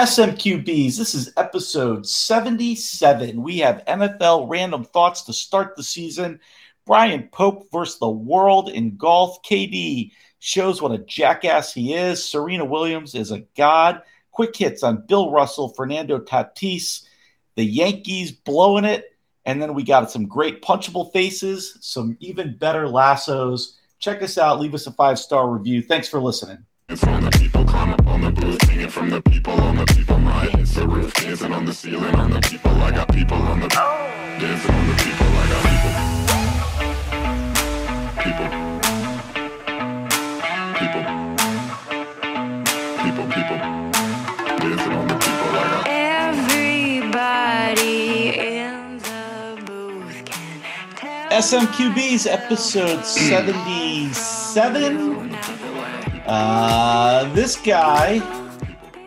SMQBs, this is episode 77. We have NFL random thoughts to start the season. Brian Pope versus the world in golf. KD shows what a jackass he is. Serena Williams is a god. Quick hits on Bill Russell, Fernando Tatis, the Yankees blowing it. And then we got some great punchable faces, some even better lassos. Check us out. Leave us a five star review. Thanks for listening. On the booth, singing from the people on the people. My hits the roof, dancing on the ceiling on the people. I got people on the dancing on the people. I got people. People. People. People. Dancing on the people. I got. Everybody in the booth can SMQB's episode 77. Uh, this guy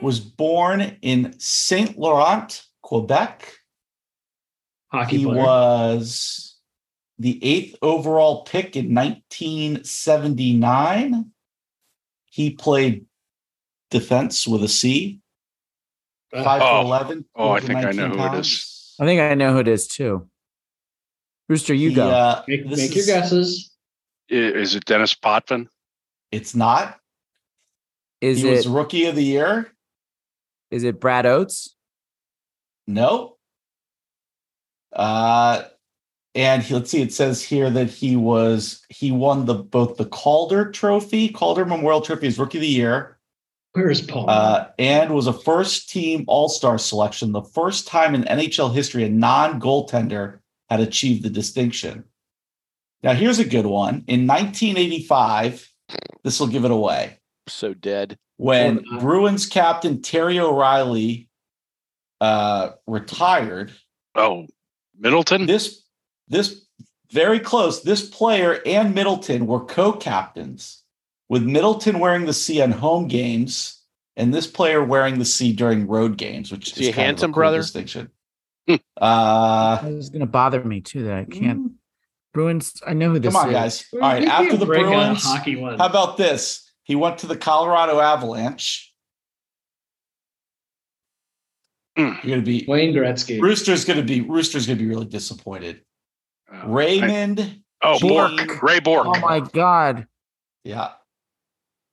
was born in Saint Laurent, Quebec. Hockey He player. was the eighth overall pick in 1979. He played defense with a C. Uh, Five Oh. for 11. Oh, I think I 19 know who it pounds. is. I think I know who it is too. Rooster, you He, go. uh, make this make your guesses. Is it Dennis Potvin? It's not. Is he it was rookie of the year. is it Brad Oates? No. Uh, and he, let's see. It says here that he was he won the both the Calder Trophy, Calder Memorial Trophy as Rookie of the Year, Where's Paul? uh, and was a first team All Star selection. The first time in NHL history a non goaltender had achieved the distinction. Now here's a good one. In 1985, this will give it away so dead. when Or. Bruins captain Terry O'Reilly uh, retired. Oh, Middleton? this this very close. This player and Middleton were co-captains, with Middleton wearing the C on home games and this player wearing the C during road games, which Is he a kind of handsome cool brother? distinction. Hmm. uh, It was going to bother me too that I can't. Bruins. I know who this come on, is. guys. All Give right, me after the break on a Bruins, hockey one. how about this? He went to the Colorado Avalanche. Hmm. You're gonna be Wayne Gretzky? Rooster's gonna be Rooster's gonna be really disappointed. Oh, Raymond. I- oh, Gene- Bourque. Ray Bourque. Oh my god! Yeah.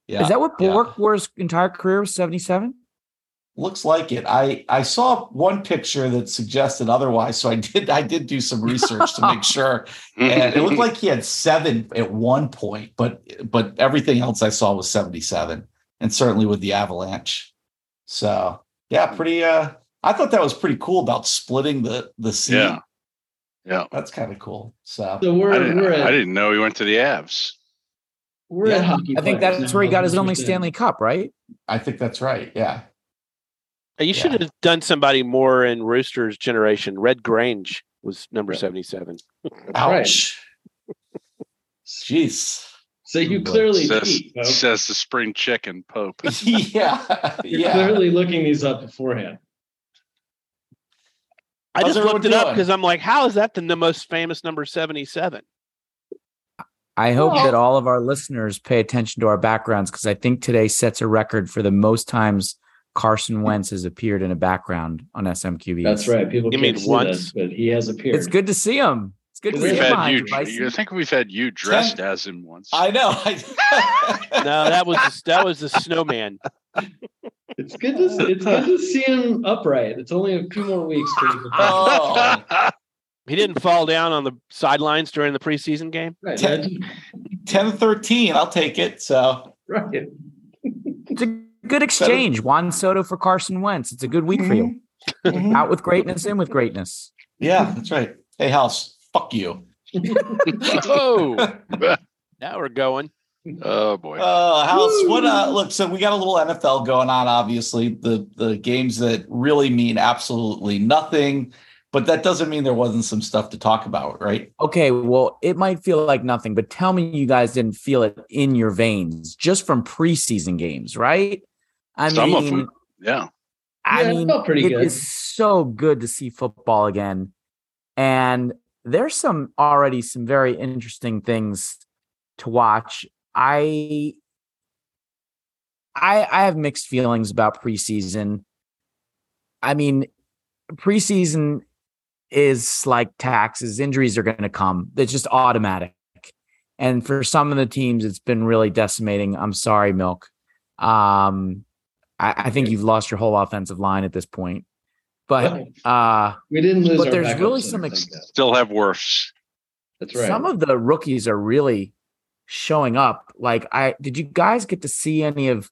Yeah. is that what yeah. Bourque wore his entire career? Was seventy seven? Looks like it. I I saw one picture that suggested otherwise, so I did I did do some research to make sure, and it looked like he had seven at one point, but but everything else I saw was seventy seven, and certainly with the Avalanche. So yeah, pretty. Uh, I thought that was pretty cool about splitting the the seat. Yeah. Yeah. That's kind of cool. So So we're I didn't, we're I didn't know he went to the Avs. we're Yeah. at hockey. I think that's now, where he got his only Stanley Cup, right? I think that's right. Yeah. You Yeah. should have done somebody more in Rooster's generation. Red Grange was number Yeah. 77. Ouch. Jeez. So you clearly Says, cheat, folks. says the spring chicken Pope. yeah. You're yeah. clearly looking these up beforehand. I How's just looked everyone it up because I'm like, how is that the, the most famous number 77? I hope Well- that all of our listeners pay attention to our backgrounds because I think today sets a record for the most times Carson Wentz has appeared in a background on SMQB. That's right. People You can't mean see once? this, but he has appeared. It's good to see him. It's good to We've see We've him you. you, I think we've had you dressed as him once. I know. No, that was the, that was the snowman. It's good to see, it's good to see him upright. It's only a few more weeks. To oh, He didn't fall down on the sidelines during the preseason game. right, Ten- 10 13. I'll take it. So, right. It's a good exchange. Juan Soto for Carson Wentz. It's a good week for you. Mhm. Out with greatness, in with greatness. yeah, that's right. Hey, House, fuck you. Whoa. now we're going. oh boy. Uh, House, what, uh, look, so we got a little NFL going on, obviously, the, the games that really mean absolutely nothing, but that doesn't mean there wasn't some stuff to talk about, right? Okay, well, it might feel like nothing, but tell me you guys didn't feel it in your veins just from preseason games, right? I Some of mean, them. Yeah. I Yeah, mean, felt pretty it good. is so good to see football again. And there's some already some very interesting things to watch. I I I have mixed feelings about preseason. I mean, preseason is like taxes. Injuries are going to come. It's just automatic. And for some of the teams, it's been really decimating. I'm sorry, Milk. Um, I, I think you've lost your whole offensive line at this point. But uh, We didn't lose. But our there's really some ex- Still have worse. That's right. some of the rookies are really showing up. Like, I did you guys get to see any of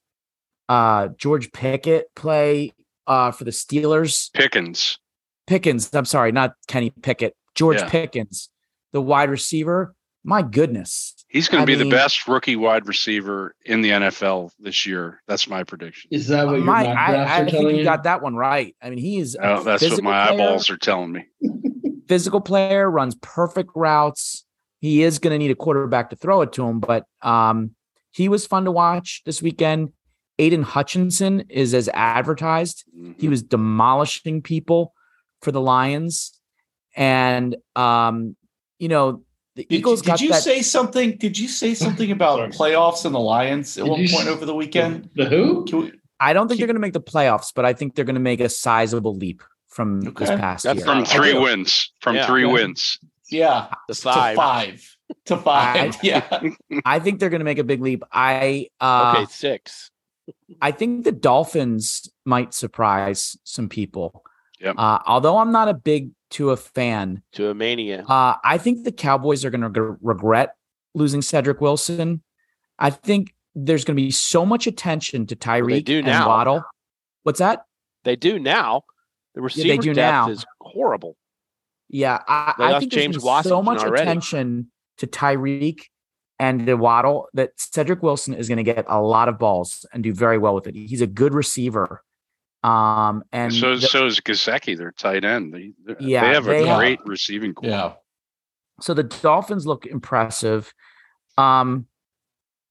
uh George Pickett play uh for the Steelers? Pickens. Pickens, I'm sorry, not Kenny Pickett, George Yeah. Pickens, the wide receiver. My goodness. He's going to be mean- the best rookie wide receiver in the NFL this year. That's my prediction. Is that what your My, mock I, drafts I are think telling you you? got that one right. I mean, he is a Oh, that's what my player, eyeballs are telling me. physical player, runs perfect routes. He is going to need a quarterback to throw it to him, but um, he was fun to watch this weekend. Aidan Hutchinson is as advertised. Mhm. He was demolishing people for the Lions, and um, you know the Did, Eagles did got you that. say something? Did you say something about playoffs and the Lions at Did one point s- over the weekend? The who? Can we, I don't think they're going to make the playoffs, but I think they're going to make a sizable leap from this Okay. past That's year. From three wins. From Yeah. three Yeah. wins. yeah, The to five. five. To five. I- yeah. I think they're going to make a big leap. I uh, Okay, six. I think the Dolphins might surprise some people. Yep. Uh, although I'm not a big Tua fan, To a mania. uh, I think the Cowboys are going to regret losing Cedric Wilson. I think there's going to be so much attention to Tyreek do and now. Waddle. What's that? They do now. The receiver do depth now. is horrible. Yeah, I, I think James been so much already. attention to Tyreek and the Waddle that Cedric Wilson is going to get a lot of balls and do very well with it. He's a good receiver. Um, and so the- so is Gesicki, their tight end. They, they- Yeah, they have they a have- great receiving corps. Yeah. so the Dolphins look impressive. Um,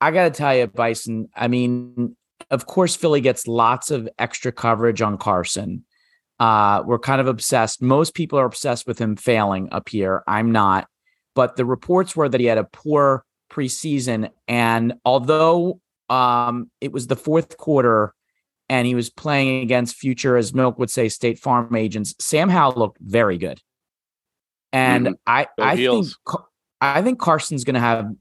I got to tell you, Bison. I mean, of course, Philly gets lots of extra coverage on Carson. Uh, we're kind of obsessed. Most people are obsessed with him failing up here. I'm not, but the reports were that he had a poor preseason, and although um, it was the fourth quarter. And he was playing against future, as Milk would say, State Farm agents. Sam Howell looked very good, and I, Go I think, Heels. Car- I think Carson's going to have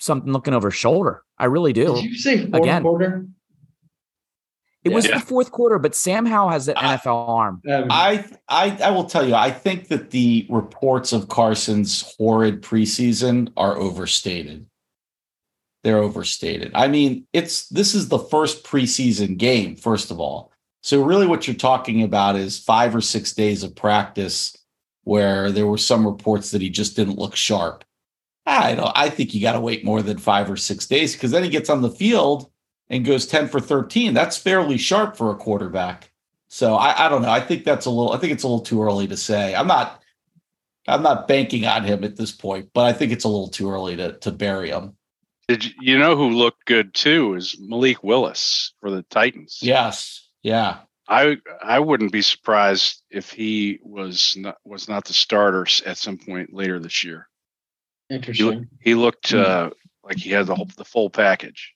something looking over his shoulder. I really do. Did you say fourth Again. quarter? It was Yeah. the fourth quarter, but Sam Howell has an I- NFL arm. Um, I, I I will tell you, I think that the reports of Carson's horrid preseason are overstated. They're overstated. I mean, it's this is the first preseason game, first of all. So really what you're talking about is five or six days of practice where there were some reports that he just didn't look sharp. I don't I think you got to wait more than five or six days because then he gets on the field and goes 10 for 13. That's fairly sharp for a quarterback. So I, I don't know. I think that's a little. I think it's a little too early to say. I'm not. I'm not banking on him at this point, but I think it's a little too early to to bury him. Did you, you know who looked good too is Malik Willis for the Titans. Yes. Yeah. I I wouldn't be surprised if he was not was not the starter at some point later this year. interesting. He looked Hmm. uh, like he had the whole, the full package.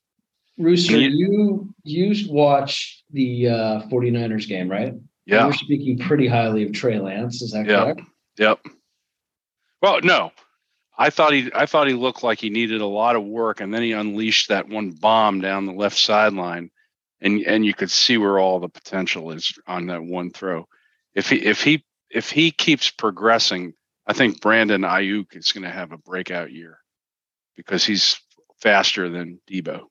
Rooster, you- you you watch the uh 49ers game, right? Yeah. You're speaking pretty highly of Trey Lance. Is that Yeah. correct? Yep. Well, no, I thought he I thought he looked like he needed a lot of work, and then he unleashed that one bomb down the left sideline, and and you could see where all the potential is on that one throw. If he if he if he keeps progressing, I think Brandon Aiyuk is going to have a breakout year because he's faster than Deebo.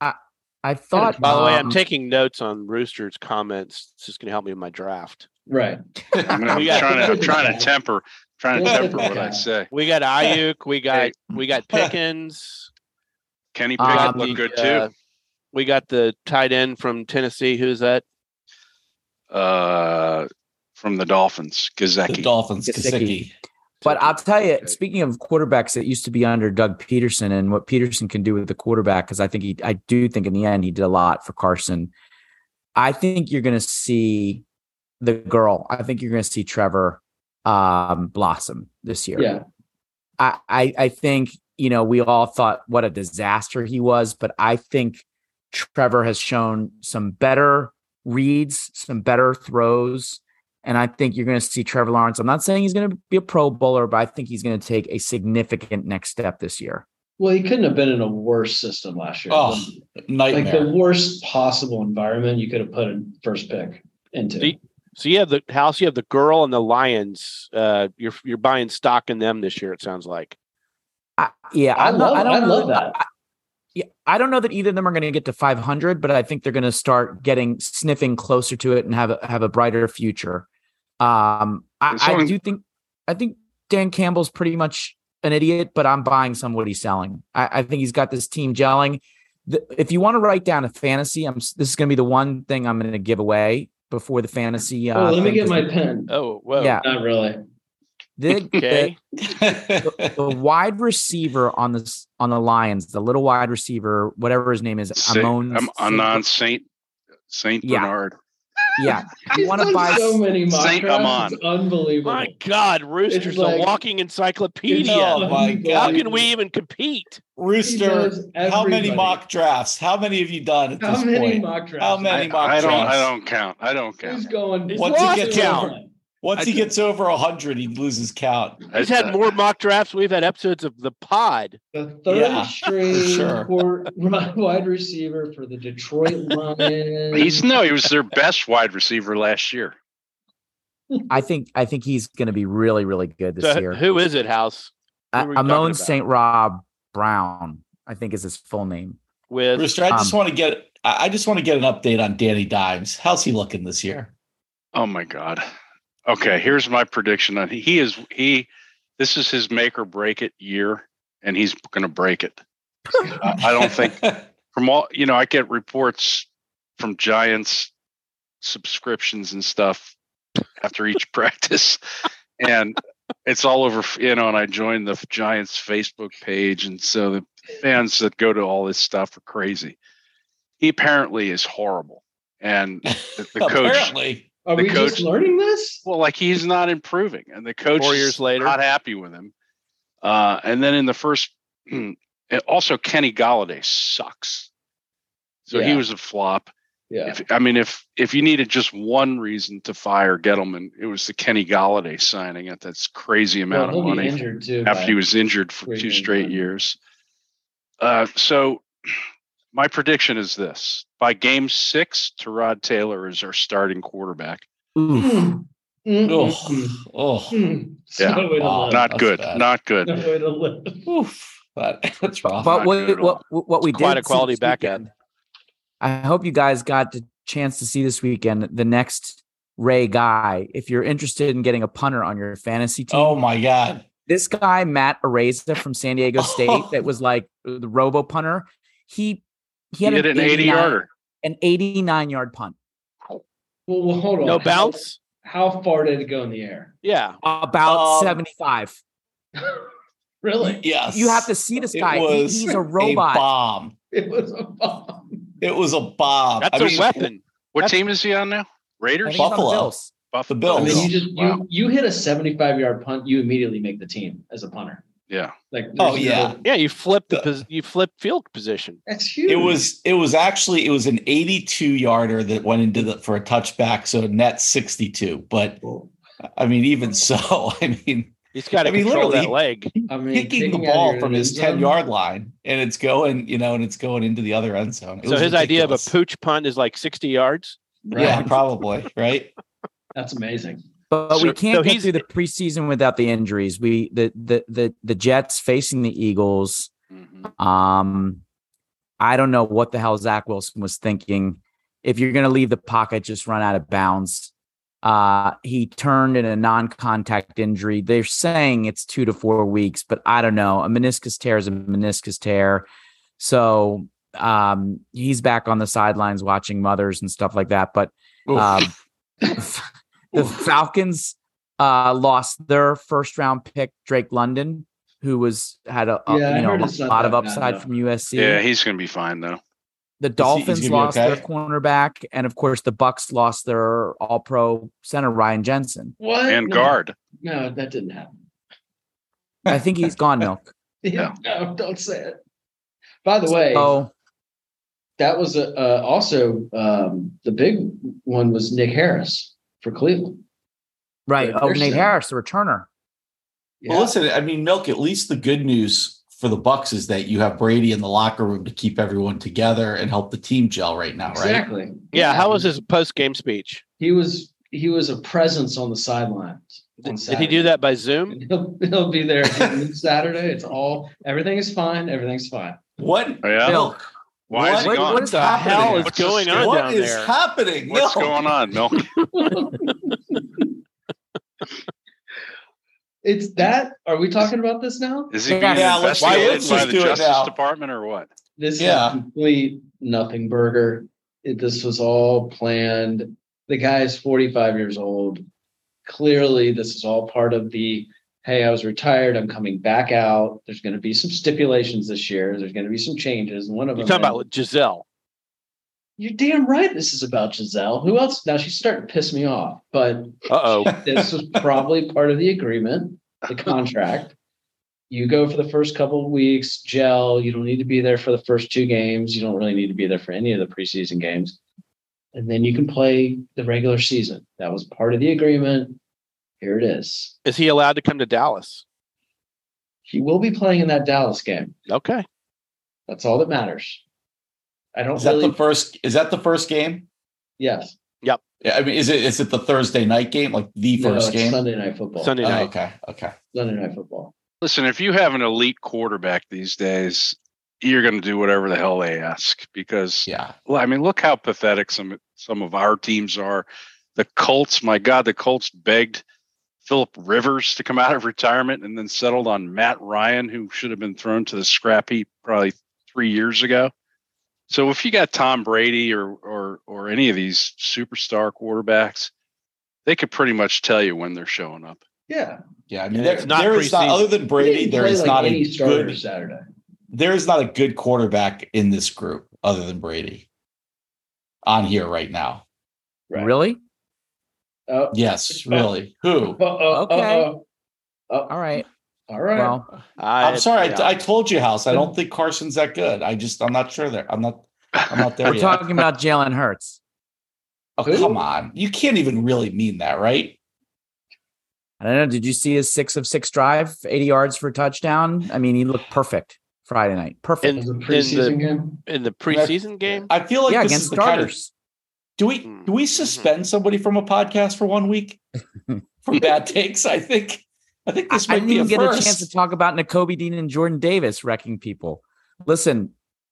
I I thought. By the way, I'm um, taking notes on Rooster's comments. It's just going to help me with my draft. Right. I'm, I'm trying to I'm trying to temper trying to temper what I Yeah. say. We got Aiyuk. We got Hey. we got Pickens. Kenny Um, Pickett the, looked good uh, too. We got the tight end from Tennessee. Who's that? Uh, from the Dolphins, The Dolphins. Gesicki. Gesicki. But I'll tell you, speaking of quarterbacks that used to be under Doug Pederson and what Pederson can do with the quarterback, because I think he, I do think in the end he did a lot for Carson. I think you're going to see the girl. I think you're going to see Trevor um, blossom this year. Yeah. I, I, I think you know we all thought what a disaster he was, but I think Trevor has shown some better reads, some better throws, and I think you're going to see Trevor Lawrence. I'm not saying he's going to be a Pro Bowler, but I think he's going to take a significant next step this year. Well, he couldn't have been in a worse system last year. Oh, nightmare. like the worst possible environment you could have put a first pick into. The- So you have the house, you have the girl and the lions. Uh, you're you're buying stock in them this year. It sounds like. I, yeah, I I'm not, I love- don't I know love that. I, yeah, I don't know that either of them are going to get to 500, but I think they're going to start getting sniffing closer to it and have a, have a brighter future. Um, I, I do think I think Dan Campbell's pretty much an idiot, but I'm buying some what he's selling. I, I think he's got this team gelling. The, if you want to write down a fantasy, I'm this is going to be the one thing I'm going to give away before the fantasy. Uh, oh, let me get my pen. Oh, whoa. Yeah. Not really. the, Okay. the, the wide receiver on this on the Lions, the little wide receiver, whatever his name is, Saint, Amon. I'm Anon Saint Saint Yeah. Bernard. Yeah, you want to buy so many mock Saint drafts. Amon. It's unbelievable. My God, Rooster's like- a walking encyclopedia. Oh, my How can we even compete? Rooster, how many mock drafts? How many have you done at How this many point? mock drafts? How many I, mock I don't. drafts? I don't count. I don't Who's count. going? He's Once he lost gets count. over, once I he do- gets over hundred, he loses count. He's I- had more mock drafts. We've had episodes of the pod. The third Yeah, string sure. court- wide receiver for the Detroit Lions. He's no. He was their best wide receiver last year. I think I think he's going to be really really good this So year. who is it, House? Uh, who are we talking Amon? St. Rob Brown, I think is his full name. With Rooster, I just Um, want to get I I just want to get an update on Danny Dimes. How's he looking this year? Oh my God. Okay, here's my prediction on he is he. This is his make or break it year, and he's going to break it. I, I don't think from all you know. I get reports from Giants subscriptions and stuff after each practice, and it's all over. You know, and I joined the Giants Facebook page, and so the fans that go to all this stuff are crazy. He apparently is horrible, and the, the coach. Apparently. Are the we just coach- learning this? Well, like he's not improving, and the coach Four is years later. not happy with him. Uh, and then in the first, also Kenny Golladay sucks. So he was a flop. Yeah. If I mean, if if you needed just one reason to fire Gettleman, it was the Kenny Golladay signing at that crazy amount he'll of money injured too. after he was injured for two straight in. years. Uh, so my prediction is this: by game six, Tyrod Taylor is our starting quarterback. Mm, Oh, oh, mm. Yeah. So Wow. Not that's good. bad. Not good. No way oof. That, that's rough. But not what, good at what what we It's quite did a quality back end. I hope you guys got the chance to see this weekend the next Ray Guy. If you're interested in getting a punter on your fantasy team, oh my god. this guy Matt Araiza from San Diego State that was like the robo punter. He he He had hit an 80 89 yarder. an 89 yard punt. Well, well, hold on. no How- bounce. How, far did it go in the air? Yeah. About Um, 75. really? Yes. You have to see this It guy. He- he's a robot. bomb. It was a bomb. It was a bomb. That's I a mean, weapon. What team is he on now? I Raiders. think he's on the Buffalo. Bills. Buff- The Bills. I mean, you just Wow. you you hit a 75 yard punt, you immediately make the team as a punter. Yeah. Like, Oh, yeah. no- Yeah, you flip the The- you flip field position. that's huge. It was it was actually it was an 82 yarder that went into the for a touchback, so net 62. But Well, I mean, even so, I mean, He's got to I mean, control that leg. I mean, kicking the ball from his 10 yard line and it's going, you know, and it's going into the other end zone. It So was his idea of a pooch punt is like 60 yards. Right. Yeah, probably, right? That's amazing. But we can't so get through the preseason without the injuries. We the the the the Jets facing the Eagles. Mhm. Um, I don't know what the hell Zach Wilson was thinking. If you're going to leave the pocket, just run out of bounds. Uh, he turned in a non-contact injury. They're saying it's two to four weeks, but I don't know. A meniscus tear is a meniscus tear, so um, he's back on the sidelines watching mothers and stuff like that. But um, the Falcons uh, lost their first round pick, Drake London, who was had a, a- Yeah, you know a lot of upside though. from USC. Yeah, he's going to be fine though. the Dolphins gonna lost okay? their cornerback, and of course the Bucks lost their All Pro center Ryan Jensen. What? And No. guard. No, that didn't happen. I think he's gone, Milk. Yeah, no, don't say it. By the way, So that was a, uh, also um, the big one was Nick Harris for Cleveland. Right. Yeah, Oh, Nate. Harris, the returner. Well, listen, I mean, Milk, at least the good news for the Bucks is that you have Brady in the locker room to keep everyone together and help the team gel right now, right? exactly. Yeah. How was his post game speech? He was he was a presence on the sidelines. Did, did he do that by Zoom? He'll, he'll be there Saturday. It's all everything is fine. Everything's fine. What? Oh, yeah? Milk. Why is he what, gone? what is the happening? hell is What's going on What down is there? happening? What's Milk? going on, Milk? It's that. Are we talking about this now? Is he Yeah, being yeah, investigated by the it Justice. Department or what? This Yeah. is complete nothing burger. It, this was all planned. The guy is 45 years old. Clearly, this is all part of the hey, I was retired. I'm coming back out. There's going to be some stipulations this year. There's going to be some changes. And one of them. You're them talking about Gisele. you're damn right this is about Gisele. Who else? Now she's starting to piss me off, but oh. this was probably part of the agreement, the contract. You go for the first couple of weeks, gel. You don't need to be there for the first two games. You don't really need to be there for any of the preseason games. And then you can play the regular season. That was part of the agreement. Here it is. Is he allowed to come to Dallas? He will be playing in that Dallas game. Okay. That's all that matters. I don't Is that the first? Is that the first game? yes. Yep. Yeah, I mean, is it is it the Thursday night game, like the No, first it's game? Sunday night football. Sunday Oh, night. okay, okay. Sunday night football. Listen, if you have an elite quarterback these days, you're going to do whatever the hell they ask because Yeah, Well, I mean, look how pathetic some some of our teams are. The Colts, my God, the Colts begged Philip Rivers to come out of retirement and then settled on Matt Ryan, who should have been thrown to the scrap heap probably three years ago. So if you got Tom Brady or or or any of these superstar quarterbacks, they could pretty much tell you when they're showing up. Yeah. yeah. I mean, And there, not there is not other than Brady. didn't There play is like not a starter good. Saturday. There is not a good quarterback in this group other than Brady. On here right now. Right. Really? Oh, Yes, really. Who? uh-oh, Okay. uh-oh. Oh, All right. all right. Well, I'm sorry. yeah. I, I told you, House. I don't mm. think Carson's that good. I just, I'm not sure there. I'm not. I'm not there we're yet. talking about Jalen Hurts. oh, Who? come on. You can't even really mean that, right? I don't know. Did you see his six of six drive, 80 yards for a touchdown? I mean, he looked perfect Friday night. Perfect. In, Was it in preseason the game? in the preseason game. I feel like yeah, this against is the kind of. starters. Do we Mm. do we suspend somebody from a podcast for one week for bad takes? I think. I think this I might didn't be a even get first. a chance to talk about Nakobe Dean and Jordan Davis wrecking people. Listen,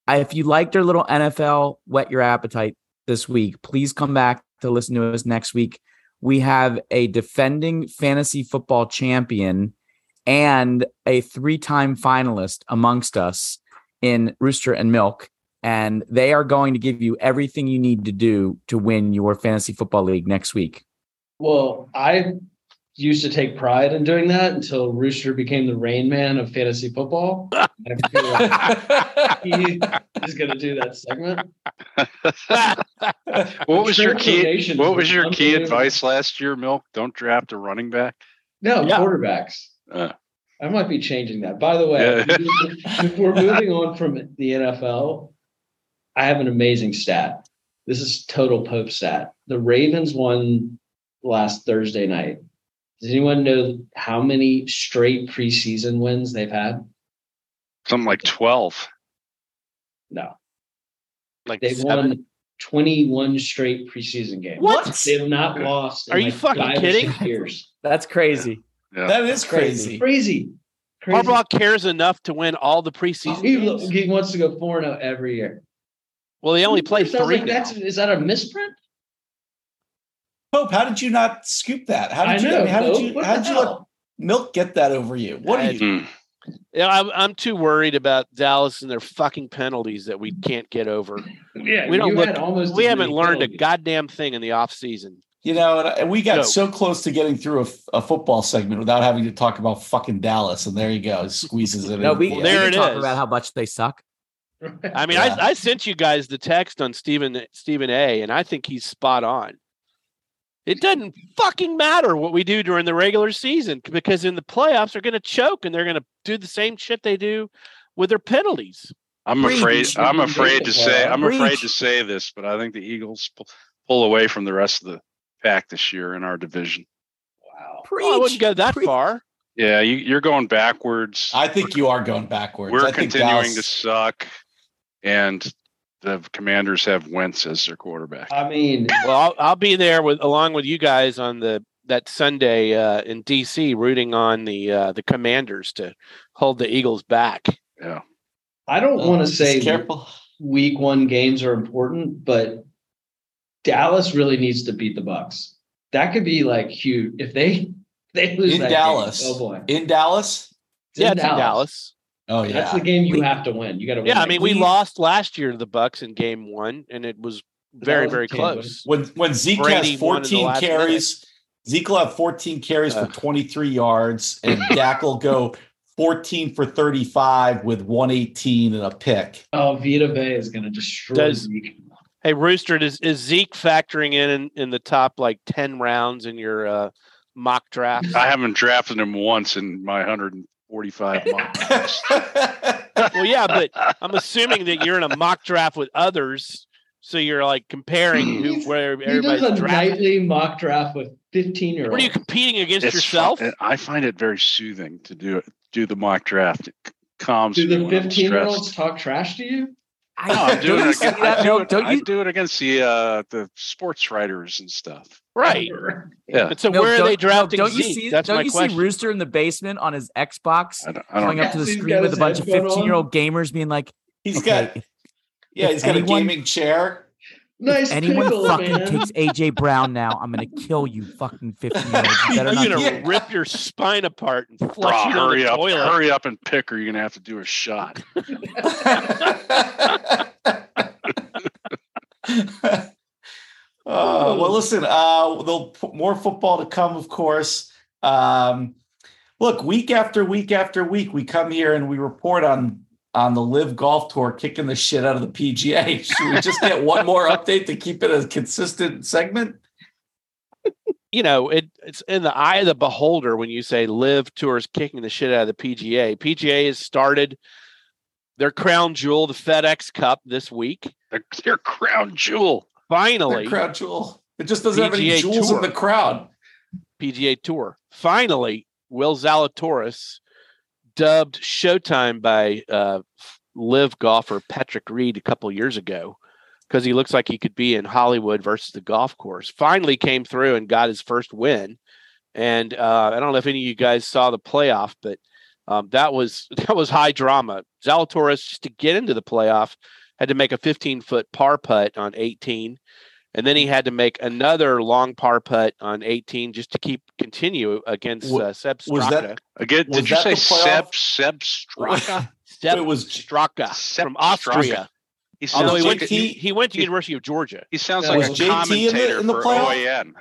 if you liked our little NFL whet your appetite this week, please come back to listen to us next week. We have a defending fantasy football champion and a three-time finalist amongst us in Rooster and Milk, and they are going to give you everything you need to do to win your fantasy football league next week. Well, I used to take pride in doing that until Rooster became the rain man of fantasy football. I feel like he is going to do that segment. What was your key? Transformation What is was your key advice last year, Milk? Don't draft a running back. No, Yeah. quarterbacks. Uh. I might be changing that. By the way, Yeah. if we're moving on from the NFL, I have an amazing stat. This is total Pope stat. The Ravens won last Thursday night. Does anyone know how many straight preseason wins they've had? Something like twelve. No. like They've seven. won 21 straight preseason games. What? They have not lost. in Are you like fucking five kidding? Years. That's crazy. Yeah. that is crazy. Crazy. Crazy. Harbaugh cares enough to win all the Oh, preseason he, games. he wants to go 4 0 every year. Well, they only play Sounds three like that's, is that a misprint? Pope, how did you not scoop that? How I did you? know. I mean, how did you? What How the did you let? Milk get that over you? What are you? Yeah, I'm, I'm too worried about Dallas and their fucking penalties that we can't get over. Yeah, We don't you look- had almost We haven't many learned a goddamn thing in the off season. You know, and- uh, and we got No. so close to getting through a football segment without having to talk about fucking Dallas, and there you go, he squeezes it. No, in. we, Well, we there can it talk is. about how much they suck. I mean, Yeah. I, I sent you guys the text on Stephen Stephen A, and I think he's spot on. It doesn't fucking matter what we do during the regular season because in the playoffs they're going to choke and they're going to do the same shit they do with their penalties. I'm Preach. afraid. I'm afraid to say. I'm afraid to say this, but I think the Eagles pull, pull away from the rest of the pack this year in our division. Wow. Well, I wouldn't go that Preach. far. Yeah, you, you're going backwards. I think you are going backwards. We're I think continuing to suck, and the Commanders have Wentz as their quarterback. I mean, Well, I'll, I'll be there with along with you guys on the that Sunday uh, in DC, rooting on the uh, the Commanders to hold the Eagles back. Yeah, I don't want to say careful. week one games are important, but Dallas really needs to beat the Bucks. That could be like huge if they they lose In that Dallas. Game, oh boy, In Dallas. It's in yeah, it's in Dallas. Oh yeah, That's the game you We- have to win. You got to. Yeah, I mean, game. we lost last year to the Bucks in Game One, and it was very, was very close. when when Zeke Brady has won in the 14 last carries, Zeke will have 14 carries for 23 yards, and Dak will go 14 for 35 with 118 and a pick. Oh, Vita Vea is going to destroy Does- Zeke. Hey, Rooster, is, is Zeke factoring in, in in the top like ten rounds in your uh, mock draft? I haven't drafted him once in my 145 months. well, yeah, but I'm assuming that you're in a mock draft with others, so you're like comparing who He's- where He does everybody's a drafting. nightly mock draft with 15 year olds. What are you competing against It's yourself? fun- I find it very soothing to do it. Do the mock draft. It calms Do the 15 year olds talk trash to you? I, No, I'm doing don't you it. Against, I, do it Don't I you? do it against the uh, the sports writers and stuff. right. Yeah, And so Bill, where are they drafting Don't you Zeke? see? That's don't my you question. see Rooster in the basement on his Xbox, I don't. I going don't up to the he's screen with a bunch of 15 year old gamers, being like, He's okay, got yeah, he's got anyone- a gaming chair. Nice anyone pickle, fucking man. takes AJ Brown now, I'm gonna kill you, fucking 15 year olds. You better I'm gonna- do rip your spine apart and flush Brah, you down hurry the up! toilet. Hurry up and pick, or you're gonna have to do a shot. Uh, well, listen, uh, there'll more football to come, of course. Um, look, week after week after week, we come here and we report on on the LIV Golf Tour kicking the shit out of the PGA. Should we just get one more update to keep it a consistent segment? you know, it it's in the eye of the beholder when you say LIV tours kicking the shit out of the PGA. PGA has started their crown jewel, the FedEx Cup, this week. Their, their crown jewel. Finally, Their crowd jewel. It just doesn't have any PGA jewels Tour. in the crowd. PGA Tour. Finally, Will Zalatoris, dubbed Showtime by uh, LIV golfer Patrick Reed a couple years ago, because he looks like he could be in Hollywood versus the golf course. Finally, came through and got his first win. And uh, I don't know if any of you guys saw the playoff, but um, that was that was high drama. Zalatoris just to get into the playoff had to make a 15 foot par putt on 18 and then he had to make another long par putt on 18 just to keep continue against Wa- uh, Sepp was Straka. that- Again, Was did you say the? Sepp Sepp Straka? Sepp It was- Straka Sepp from Austria. He Although he went, like to, a, he, he went to he- University of Georgia. he sounds Yeah, like was a JT in the- commentator in the for playoff? OAN.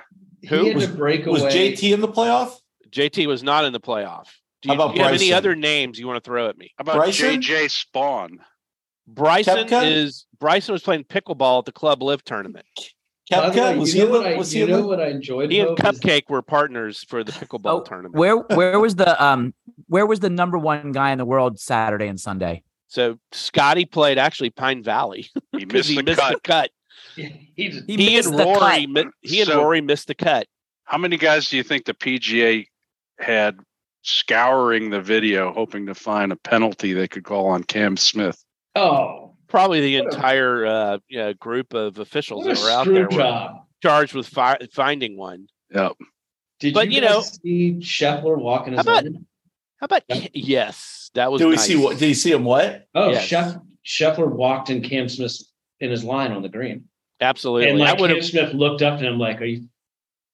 Who? Was- to Was. JT in the playoff? JT was not in the playoff. Do How you, about do you have any other names you want to throw at me? How about Bryson? JJ Spaun? Bryson Koepka? is Bryson was playing pickleball at the Club LIV tournament. By the way, Koepka? Was you he know in what the, I, was he you in know what I enjoyed? He and Hope, is- Cupcake were partners for the pickleball Oh, tournament. Where where was the um where was the number one guy in the world Saturday and Sunday? So Scotty played actually Pine Valley He missed he the missed cut. the cut. he just- He, He, missed and the Rory, cut. mi- he and So- Rory missed the cut. How many guys do you think the PGA had scouring the video, hoping to find a penalty they could call on Cam Smith? oh, Probably the What a- entire uh, yeah, group of officials that were out screw there were charged with fi- finding one. Yep. Did But, you, you know- see Scheffler walking his How about- line? How about Yeah. yes, that was. did we nice. see what? Did you see him what? Oh, Yes. Sheff, Scheffler walked in Cam Smith in his line on the green. Absolutely, And I like would Cam have. Smith looked up to him like, are you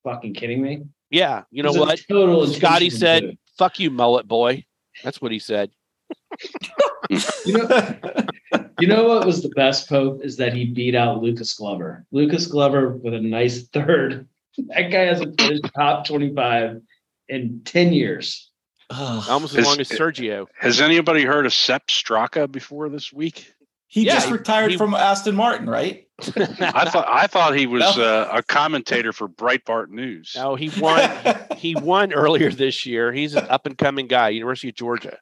fucking kidding me? Yeah, you know It was a what? Total Scotty said, move. "Fuck you, mullet boy." That's what he said. You know, you know what was the best Pope is that he beat out Lucas Glover. Lucas Glover with a nice third. That guy hasn't finished top 25 in 10 years. Ugh. Almost as Is- long as Sergio. Has anybody heard of Sepp Straka before this week? he Yeah, just retired he- from Aston Martin, right? I thought I thought he was No. uh, a commentator for Breitbart News. no, he won. he won earlier this year. He's an up and coming guy, University of Georgia.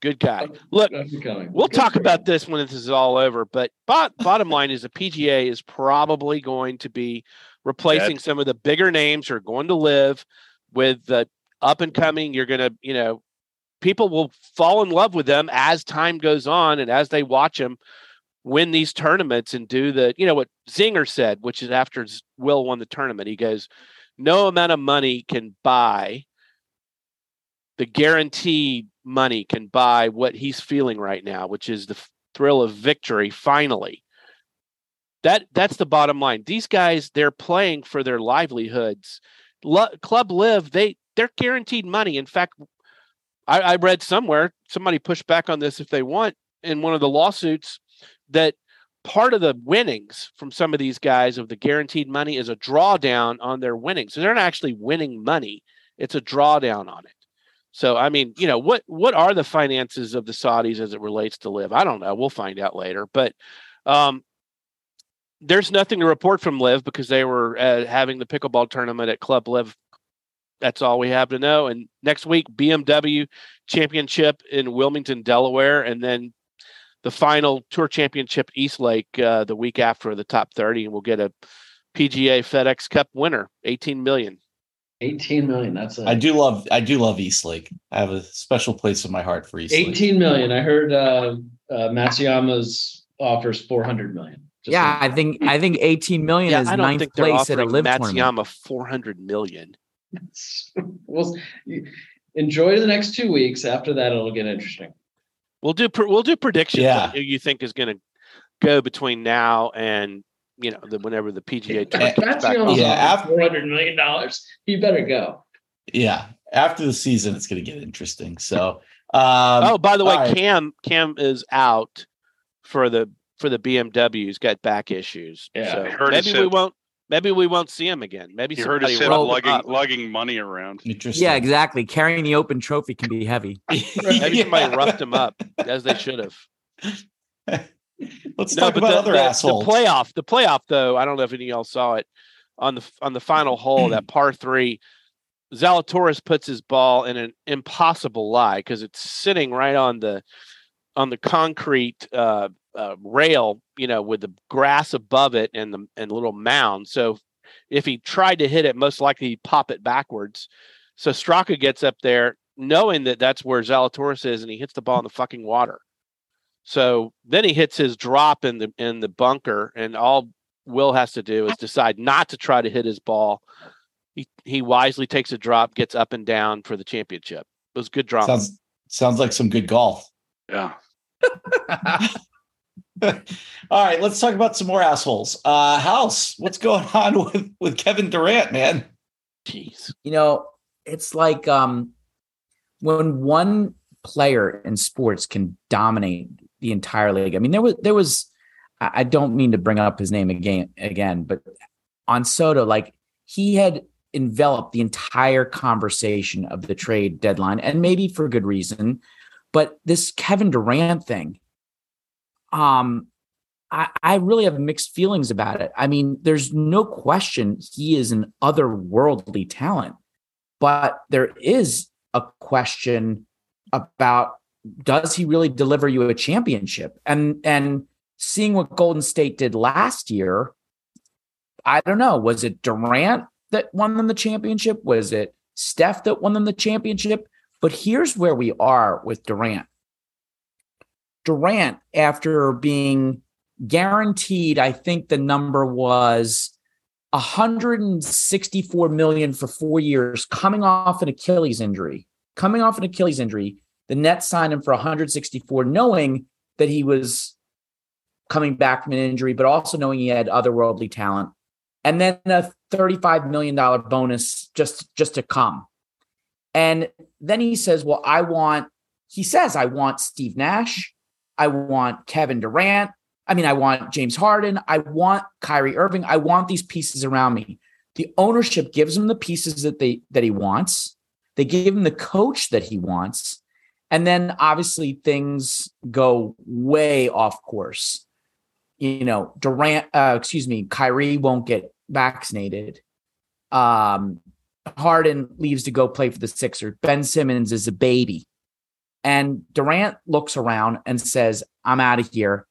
Good guy. Look, Up and coming. we'll talk about this when this is all over. But bot, bottom line is the PGA is probably going to be replacing some of the bigger names who are going to LIV with the up and coming. You're going to, you know, people will fall in love with them as time goes on and as they watch them win these tournaments and do the, you know, what Zinger said, which is after Will won the tournament. He goes, no amount of money can buy the guaranteed money can buy what he's feeling right now, which is the thrill of victory finally. That that's the bottom line. These guys, they're playing for their livelihoods. Lo- Club LIV, they they're guaranteed money. In fact, I, I read somewhere somebody pushed back on this if they want in one of the lawsuits that part of the winnings from some of these guys of the guaranteed money is a drawdown on their winnings. So they're not actually winning money; it's a drawdown on it. So I mean, you know, what what are the finances of the Saudis as it relates to LIV? I don't know. We'll find out later. But um, there's nothing to report from LIV because they were uh, having the pickleball tournament at Club LIV. That's all we have to know. And next week, BMW Championship in Wilmington, Delaware, and then the final Tour Championship East Lake uh, the week after the top 30, and we'll get a PGA FedEx Cup winner, 18 million. 18 million. That's a, I do love I do love Eastlake. I have a special place in my heart for Eastlake. 18 million. I heard uh, uh, Matsuyama's offers 400 million. Just yeah, so- I think I think 18 million Yeah, is I don't ninth think they're place at a offering LIV tournament. Matsuyama 400 million. we'll enjoy the next two weeks. After that, it'll get interesting. We'll do pre- we'll do predictions Yeah. on who you think is going to go between now and you know the, whenever the PGA Tour kicks back Matsuyama's. Yeah, after af- 400 million dollars. You better go. Yeah, after the season, it's going to get interesting. So, um, oh, by the way, all right. Cam Cam is out for the for the BMW. He's got back issues. Yeah, so I heard maybe we won't. Maybe we won't see him again. Maybe You heard his somebody hip rolled him lugging up. lugging money around. interesting. Yeah, exactly. Carrying the open trophy can be heavy. Maybe Yeah. somebody roughed him up as they should have. Let's No, talk about the, other the, assholes. the playoff, the playoff though, I don't know if any of y'all saw it on the on the final hole, that par three. Zalatoris puts his ball in an impossible lie because it's sitting right on the on the concrete uh, uh, rail, you know, with the grass above it and the and little mound. So if he tried to hit it, most likely he'd pop it backwards. So Straka gets up there knowing that that's where Zalatoris is, and he hits the ball in the fucking water. So then he hits his drop in the in the bunker, and all Will has to do is decide not to try to hit his ball. He he wisely takes a drop, gets up and down for the championship. It was good drop. sounds sounds like some good golf. Yeah. All right, let's talk about some more assholes. Uh, House, what's going on with with Kevin Durant, man? Jeez. you know, it's like um when one player in sports can dominate the entire league. I mean, there was there was I don't mean to bring up his name again again, but on Soto, like he had enveloped the entire conversation of the trade deadline, and maybe for good reason. But this Kevin Durant thing, um, I, I really have mixed feelings about it. I mean, there's no question he is an otherworldly talent, but there is a question about does he really deliver you a championship? And and seeing what Golden State did last year, I don't know. Was it Durant that won them the championship? Was it Steph that won them the championship? But here's where we are with Durant. Durant, after being guaranteed, I think the number was 164 million for four years, coming off an Achilles injury. Coming off an Achilles injury, the Nets signed him for 164, knowing that he was coming back from an injury, but also knowing he had otherworldly talent. And then a $35 million bonus just, just to come. And then he says, Well, I want, he says, I want Steve Nash. I want Kevin Durant. I mean, I want James Harden. I want Kyrie Irving. I want these pieces around me. The ownership gives him the pieces that they that he wants. They give him the coach that he wants. And then obviously things go way off course. You know, Durant, uh, excuse me, Kyrie won't get vaccinated. Um, Harden leaves to go play for the Sixers. Ben Simmons is a baby. And Durant looks around and says, I'm out of here.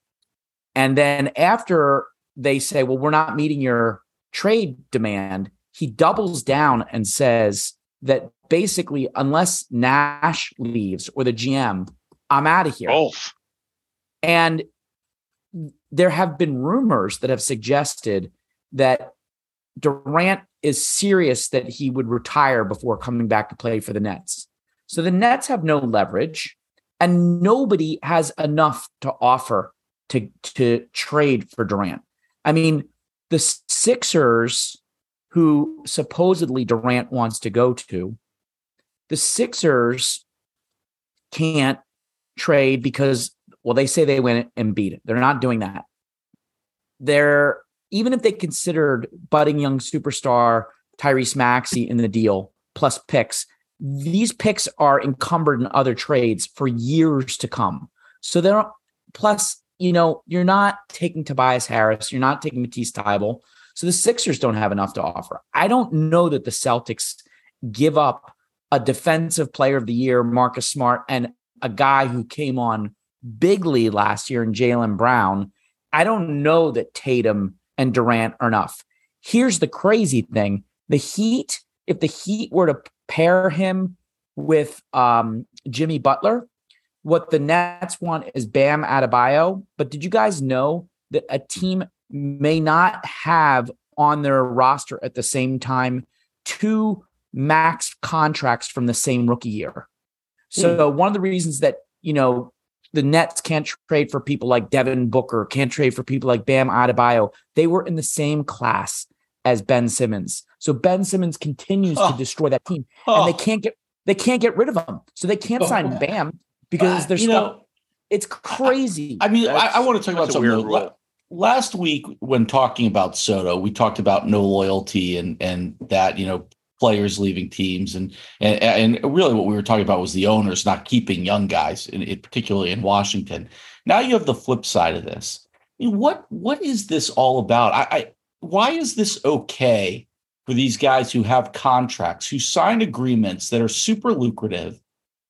And then after they say, Well, we're not meeting your trade demand, he doubles down and says that basically, unless Nash leaves or the GM, I'm out of here. Both. And there have been rumors that have suggested that Durant is serious that he would retire before coming back to play for the Nets. So the Nets have no leverage and nobody has enough to offer to to trade for Durant. I mean, the Sixers who supposedly Durant wants to go to, the Sixers can't trade because well they say they went and beat it. They're not doing that. They're even if they considered budding young superstar Tyrese Maxey in the deal plus picks, these picks are encumbered in other trades for years to come. So they're plus, you know, you're not taking Tobias Harris, you're not taking Matisse Thybulle. So the Sixers don't have enough to offer. I don't know that the Celtics give up a defensive player of the year, Marcus Smart, and a guy who came on bigly last year in Jaylen Brown. I don't know that Tatum and Durant are enough. Here's the crazy thing the Heat, if the Heat were to pair him with um, Jimmy Butler, what the Nets want is Bam Adebayo. But did you guys know that a team may not have on their roster at the same time two max contracts from the same rookie year? So mm. one of the reasons that you know the Nets can't trade for people like Devin Booker, can't trade for people like Bam Adebayo. They were in the same class as Ben Simmons. So Ben Simmons continues Oh. to destroy that team, Oh, and they can't get they can't get rid of him. So they can't Oh. sign Bam because uh, there's you know, it's crazy. I mean, I, I want to talk about that's something. weird though. Rule. Last week, when talking about Soto, we talked about no loyalty and and that you know players leaving teams and and and really what we were talking about was the owners not keeping young guys, in, in particularly in Washington. Now you have the flip side of this. I mean, what what is this all about? I, I why is this okay for these guys who have contracts who sign agreements that are super lucrative?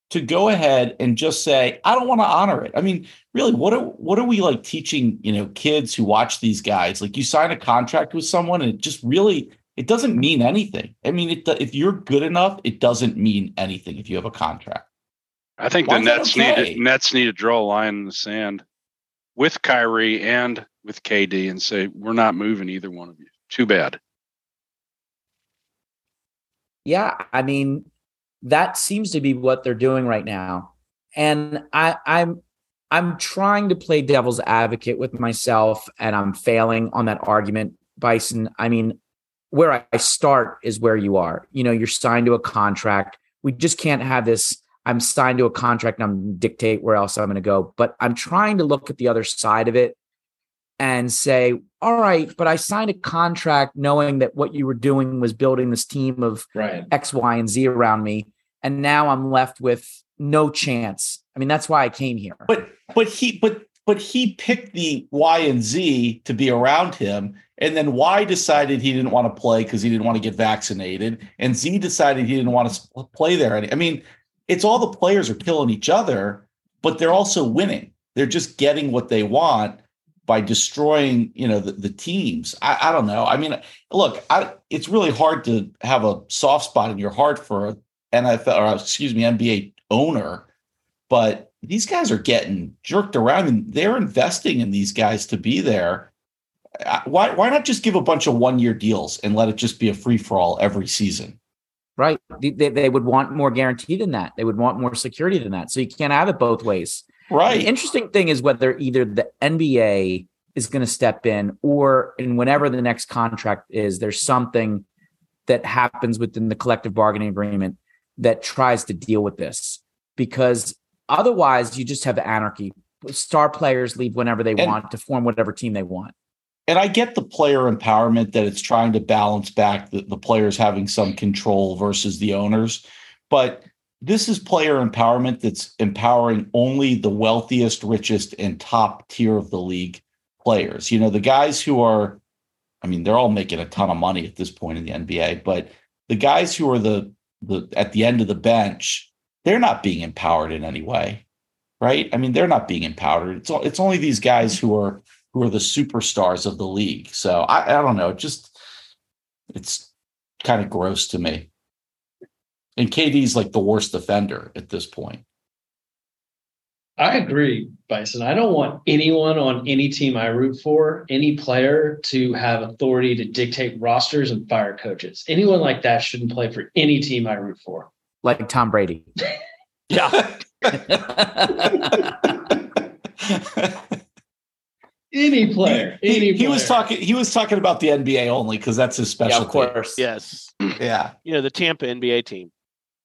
to go ahead and just say, I don't want to honor it. I mean, really, what are what are we like teaching, you know, kids who watch these guys? Like you sign a contract with someone and it just really it doesn't mean anything. I mean, it, if you're good enough, it doesn't mean anything if you have a contract. I think Why the Nets okay? need to, Nets need to draw a line in the sand with Kyrie and with KD and say we're not moving either one of you. Too bad. Yeah, I mean, that seems to be what they're doing right now. And I, I'm I'm trying to play devil's advocate with myself, and I'm failing on that argument, Bison. I mean, where I start is where you are. You know, you're signed to a contract. We just can't have this. I'm signed to a contract and I'm dictate where else I'm going to go. But I'm trying to look at the other side of it and say, all right, but I signed a contract knowing that what you were doing was building this team of Right. X, Y, and Z around me. And now I'm left with no chance. I mean, that's why I came here. But but he but but he picked the Y and Z to be around him, and then Y decided he didn't want to play because he didn't want to get vaccinated, and Z decided he didn't want to play there. I mean, it's all the players are killing each other, but they're also winning. They're just getting what they want by destroying, you know, the, the teams. I, I don't know. I mean, look, I, it's really hard to have a soft spot in your heart for an NFL or excuse me, NBA owner, but these guys are getting jerked around and they're investing in these guys to be there. Uh, Why why not just give a bunch of one year deals and let it just be a free for all every season? Right. They, they, would want more guarantee than that. They would want more security than that. So you can't have it both ways. Right. The interesting thing is whether either the NBA is going to step in or in whenever the next contract is, there's something that happens within the collective bargaining agreement that tries to deal with this because otherwise you just have anarchy. Star players leave whenever they And- want to form whatever team they want. and I get the player empowerment that it's trying to balance back the, the players having some control versus the owners. But this is player empowerment that's empowering only the wealthiest, richest, and top tier of the league players. You know, the guys who are, I mean, they're all making a ton of money at this point in the NBA, but the guys who are the the at the end of the bench, they're not being empowered in any way, right? I mean, they're not being empowered. It's all, it's only these guys who are who are the superstars of the league. So I, I don't know. Just it's kind of gross to me. And KD's like the worst defender at this point. I agree, Bison. I don't want anyone on any team I root for, any player to have authority to dictate rosters and fire coaches. Anyone like that shouldn't play for any team I root for. Like Tom Brady. Yeah. Any player. He, Any he was player. talking. He was talking about the NBA only because that's his yeah, of course. yes. Yeah. You know, the Tampa NBA team.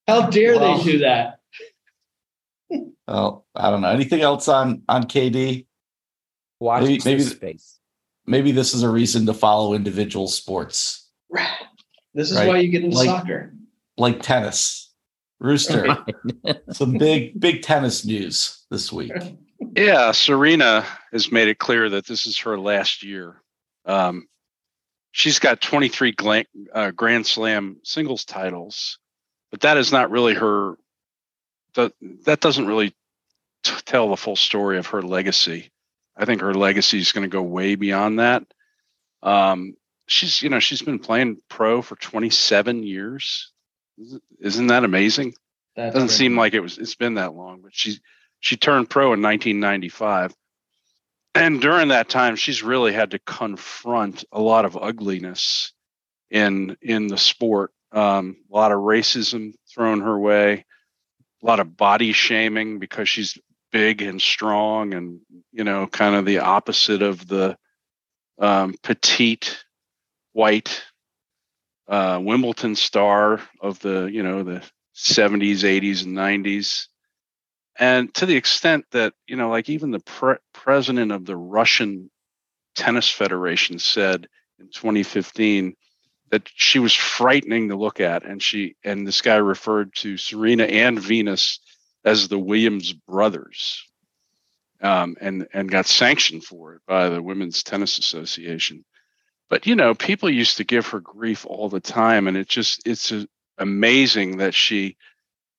How dare Well- they do that? Well, I don't know. Anything else on on KD? Watch Maybe- this maybe- space. Maybe this is a reason to follow individual sports Right. This is Right. why you get into Like- soccer. like tennis. Rooster, some big big tennis news this week. Yeah, Serena has made it clear that this is her last year. Um, she's got 23 gla- uh, Grand Slam singles titles, but that is not really her. That that doesn't really t- tell the full story of her legacy. I think her legacy is going to go way beyond that. Um, she's you know she's been playing pro for 27 years. Isn't that amazing? That's doesn't seem like it was it's been that long but she she turned pro in 1995 and during that time she's really had to confront a lot of ugliness in in the sport. Um, a lot of racism thrown her way a lot of body shaming because she's big and strong and you know kind of the opposite of the um, petite white uh, wimbledon star of the you know the 70s 80s and 90s and to the extent that you know like even the pre- president of the russian tennis federation said in 2015 that she was frightening to look at and she and this guy referred to serena and venus as the williams brothers um, and and got sanctioned for it by the women's tennis association but you know people used to give her grief all the time and it just it's amazing that she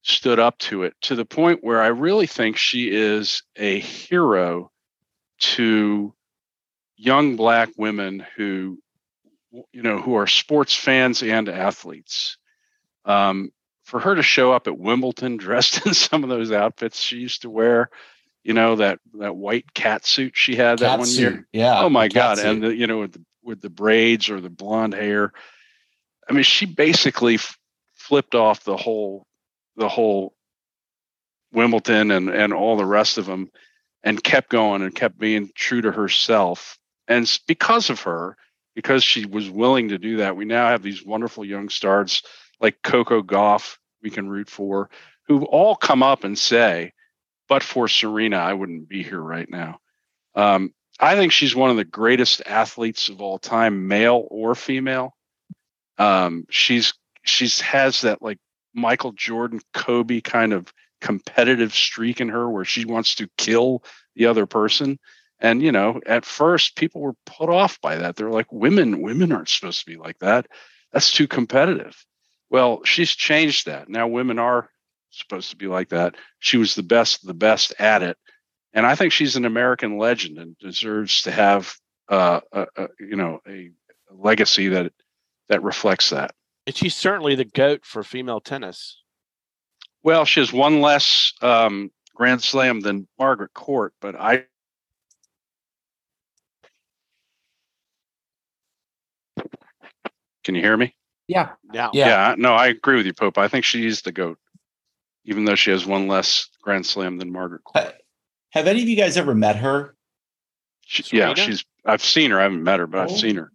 stood up to it to the point where I really think she is a hero to young black women who you know who are sports fans and athletes um, for her to show up at Wimbledon dressed in some of those outfits she used to wear you know that that white cat suit she had that one suit. year Yeah. oh my god suit. and the, you know with the, with the braids or the blonde hair. I mean she basically f- flipped off the whole the whole wimbledon and and all the rest of them and kept going and kept being true to herself. And because of her because she was willing to do that we now have these wonderful young stars like coco gauff we can root for who all come up and say but for serena i wouldn't be here right now. Um, I think she's one of the greatest athletes of all time, male or female. Um, she's she's has that like Michael Jordan, Kobe kind of competitive streak in her where she wants to kill the other person. And you know, at first people were put off by that. They're like, women, women aren't supposed to be like that. That's too competitive. Well, she's changed that. Now women are supposed to be like that. She was the best, the best at it and I think she's an American legend and deserves to have, uh, a, a, you know, a legacy that that reflects that. And she's certainly the goat for female tennis. Well, she has one less um, Grand Slam than Margaret Court, but I. Can you hear me? Yeah. Now, Yeah. no, I agree with you, Pope. I think she's the goat, even though she has one less Grand Slam than Margaret Court. Ha- Have any of you guys ever met her? She, yeah, she's. I've seen her. I haven't met her, but Oh. I've seen her.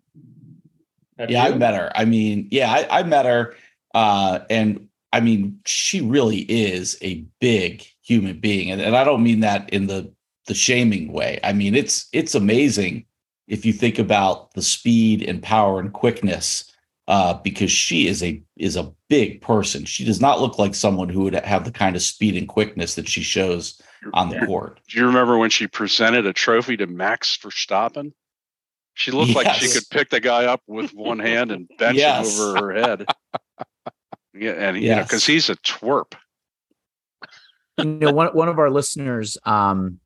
Have Yeah, you? I met her. I mean, yeah, I, I met her. Uh, and I mean, she really is a big human being. And, and I don't mean that in the the shaming way. I mean, it's it's amazing if you think about the speed and power and quickness, uh, because she is a is a big person. She does not look like someone who would have the kind of speed and quickness that she shows on the court. Do you remember when she presented a trophy to Max Verstappen? She looked like she could pick the guy up with one hand and bench Yes. him over her head. Yeah, and you know, because he's a twerp. you know, one one of our listeners, um,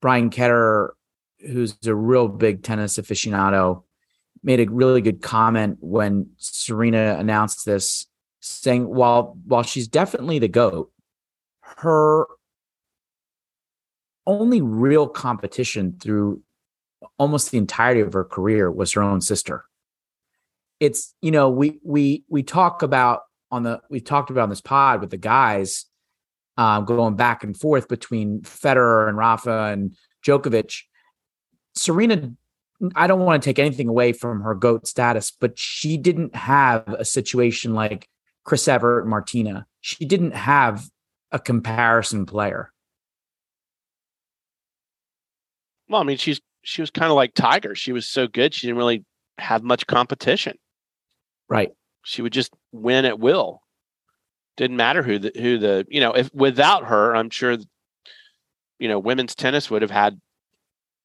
Brian Ketter, who's a real big tennis aficionado, made a really good comment when Serena announced this, saying while while she's definitely the goat, her only real competition through almost the entirety of her career was her own sister. It's you know we we we talk about on the we talked about on this pod with the guys um, going back and forth between Federer and Rafa and Djokovic. Serena, I don't want to take anything away from her GOAT status, but she didn't have a situation like Chris Evert and Martina. She didn't have a comparison player. Well, I mean, she's she was kind of like Tiger. She was so good, she didn't really have much competition. Right. She would just win at will. Didn't matter who the who the you know if without her, I'm sure you know women's tennis would have had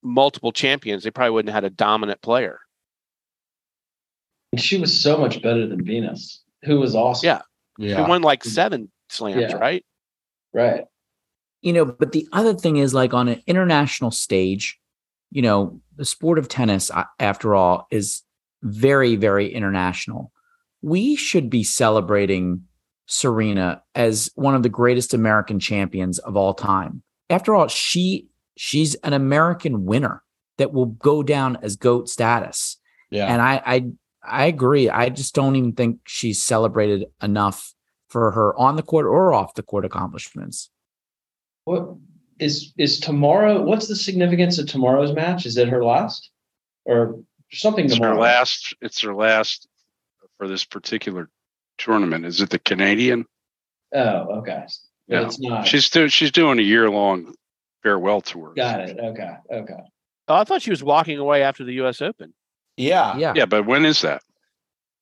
multiple champions. They probably wouldn't have had a dominant player. She was so much better than Venus, who was awesome. Yeah. Yeah. Who won like seven slams, Yeah. right? Right. You know but the other thing is like on an international stage you know the sport of tennis uh, after all is very very international we should be celebrating serena as one of the greatest american champions of all time after all she she's an american winner that will go down as goat status Yeah. and I, I I agree. I just don't even think she's celebrated enough for her on the court or off the court accomplishments. What is is tomorrow? What's the significance of tomorrow's match? Is it her last, or something It's her last. It's her last for this particular tournament. Is it the Canadian? Oh, okay. But Yeah. it's not. She's doing. She's doing a year long farewell tour. got it. Okay. Okay. Oh, I thought she was walking away after the U.S. Open. yeah. Yeah. Yeah, but when is that?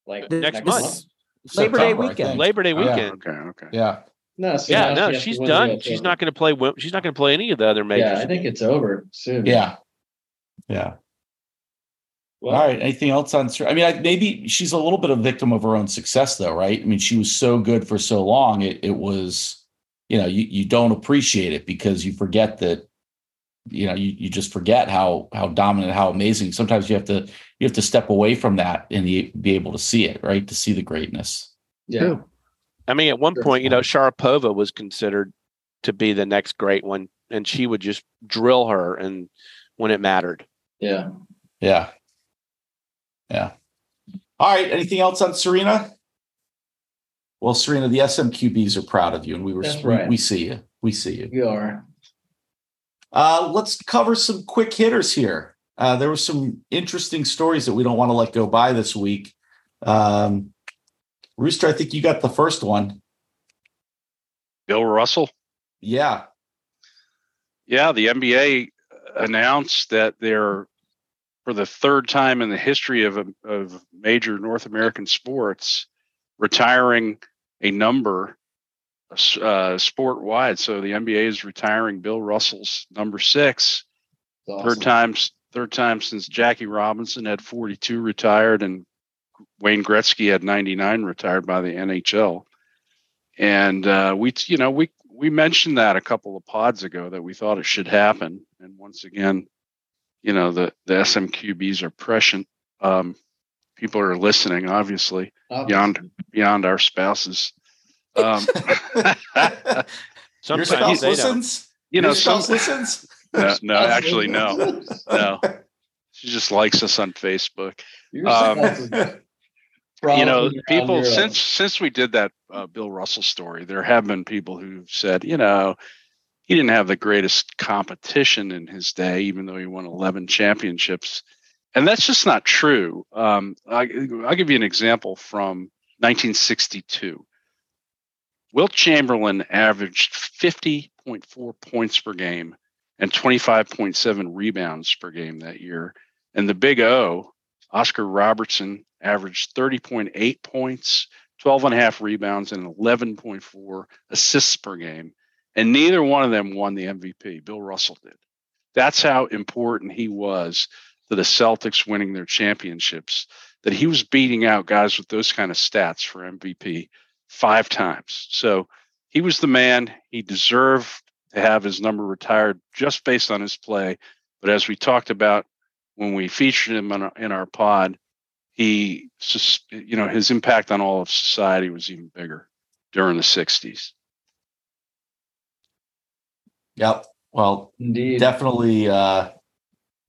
Like The- Next this- month. Labor Day weekend. Labor Day Yeah. weekend. Okay. Okay. Yeah. No. so Yeah, no, she she's done. She's Open. not going to play. She's not going to play any of the other majors. Yeah, I think it's over soon. Yeah. Yeah. Well, All right. Anything else on? I mean, I, maybe she's a little bit of a victim of her own success, though, right? I mean, she was so good for so long. It it was, you know, you you don't appreciate it because you forget that, you know, you you just forget how how dominant, how amazing. Sometimes you have to you have to step away from that and be, be able to see it, right? To see the greatness. Yeah. I mean, at one point, you know, Sharapova was considered to be the next great one, and she would just drill her, and when it mattered. Yeah. Yeah. Yeah. All right. Anything else on Serena? Well, Serena, the SMQBs are proud of you, and we were That's we, right. we see you. We see you. You are. Uh, let's cover some quick hitters here. Uh, there were some interesting stories that we don't want to let go by this week. Um, Rooster, I think you got the first one. Bill Russell. Yeah. Yeah, the NBA announced that they're for the third time in the history of of major North American sports retiring a number uh, sport wide. So the NBA is retiring Bill Russell's number six. Awesome. Third times third time since Jackie Robinson had 42 retired and Wayne Gretzky had 99 retired by the NHL. And uh, we, you know, we we mentioned that a couple of pods ago that we thought it should happen. And once again, you know, the the SMQBs are prescient. Um, people are listening, obviously, Obviously. beyond beyond our spouses. Um, Your spouse listens? you know, Your some, spouse listens? no, no, Spouse actually, no, no. She just likes us on Facebook. Your Um, is you know people since since we did that uh, bill russell story there have been people who've said you know he didn't have the greatest competition in his day even though he won 11 championships. And that's just not true. Um, I, i'll give you an example from 1962 wilt chamberlain averaged 50.4 points per game and 25.7 rebounds per game that year. And the big o Oscar Robertson averaged 30.8 points, 12 and a half rebounds, and 11.4 assists per game. And neither one of them won the MVP. Bill Russell did. That's how important he was to the Celtics winning their championships, that he was beating out guys with those kind of stats for MVP five times. So he was the man. He deserved to have his number retired just based on his play. But as we talked about when we featured him in our, in our pod, he, you know, his impact on all of society was even bigger during the '60s. Yep. Well, Indeed. definitely uh,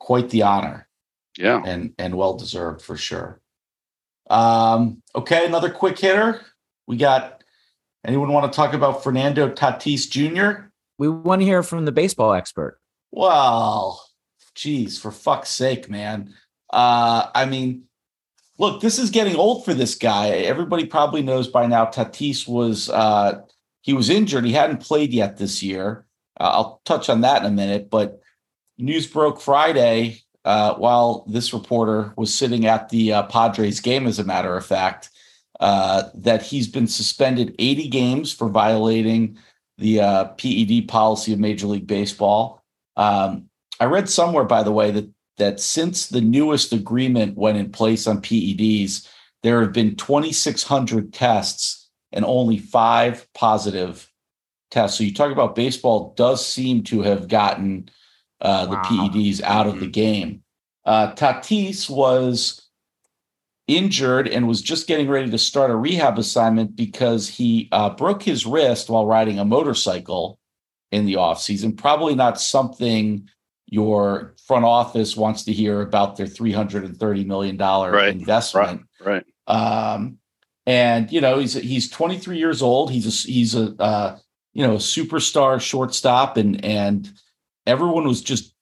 quite the honor Yeah. and and well deserved for sure. Um, okay, another quick hitter. We got anyone want to talk about Fernando Tatis Jr.? We want to hear from the baseball expert. Well, geez, for fuck's sake, man. Uh, I mean, look, this is getting old for this guy. Everybody probably knows by now Tatis was uh he was injured. He hadn't played yet this year. Uh, I'll touch on that in a minute, but news broke Friday uh, while this reporter was sitting at the uh, Padres game, as a matter of fact, uh, that he's been suspended 80 games for violating the uh, PED policy of Major League Baseball. Um, I read somewhere, by the way, that that since the newest agreement went in place on PEDs, there have been 2,600 tests and only five positive tests. So you talk about baseball does seem to have gotten uh, the Wow. PEDs out of the game. Uh, Tatis was injured and was just getting ready to start a rehab assignment because he uh, broke his wrist while riding a motorcycle in the offseason. Probably not something your front office wants to hear about their $330 million Right, investment. Right. Um, and you know he's he's 23 years old. He's a he's a uh, you know a superstar shortstop, and and everyone was just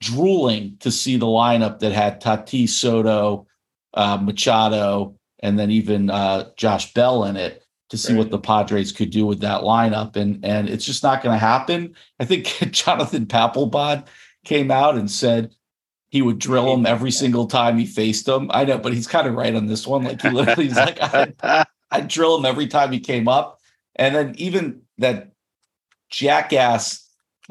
drooling to see the lineup that had Tatis, Soto, uh, Machado, and then even uh, Josh Bell in it to see Right. what the Padres could do with that lineup, and and it's just not going to happen. I think Jonathan Papelbon came out and said he would drill him every single time he faced him. I know, but he's kind of right on this one. Like he literally is like, I, I'd drill him every time he came up. And then even that jackass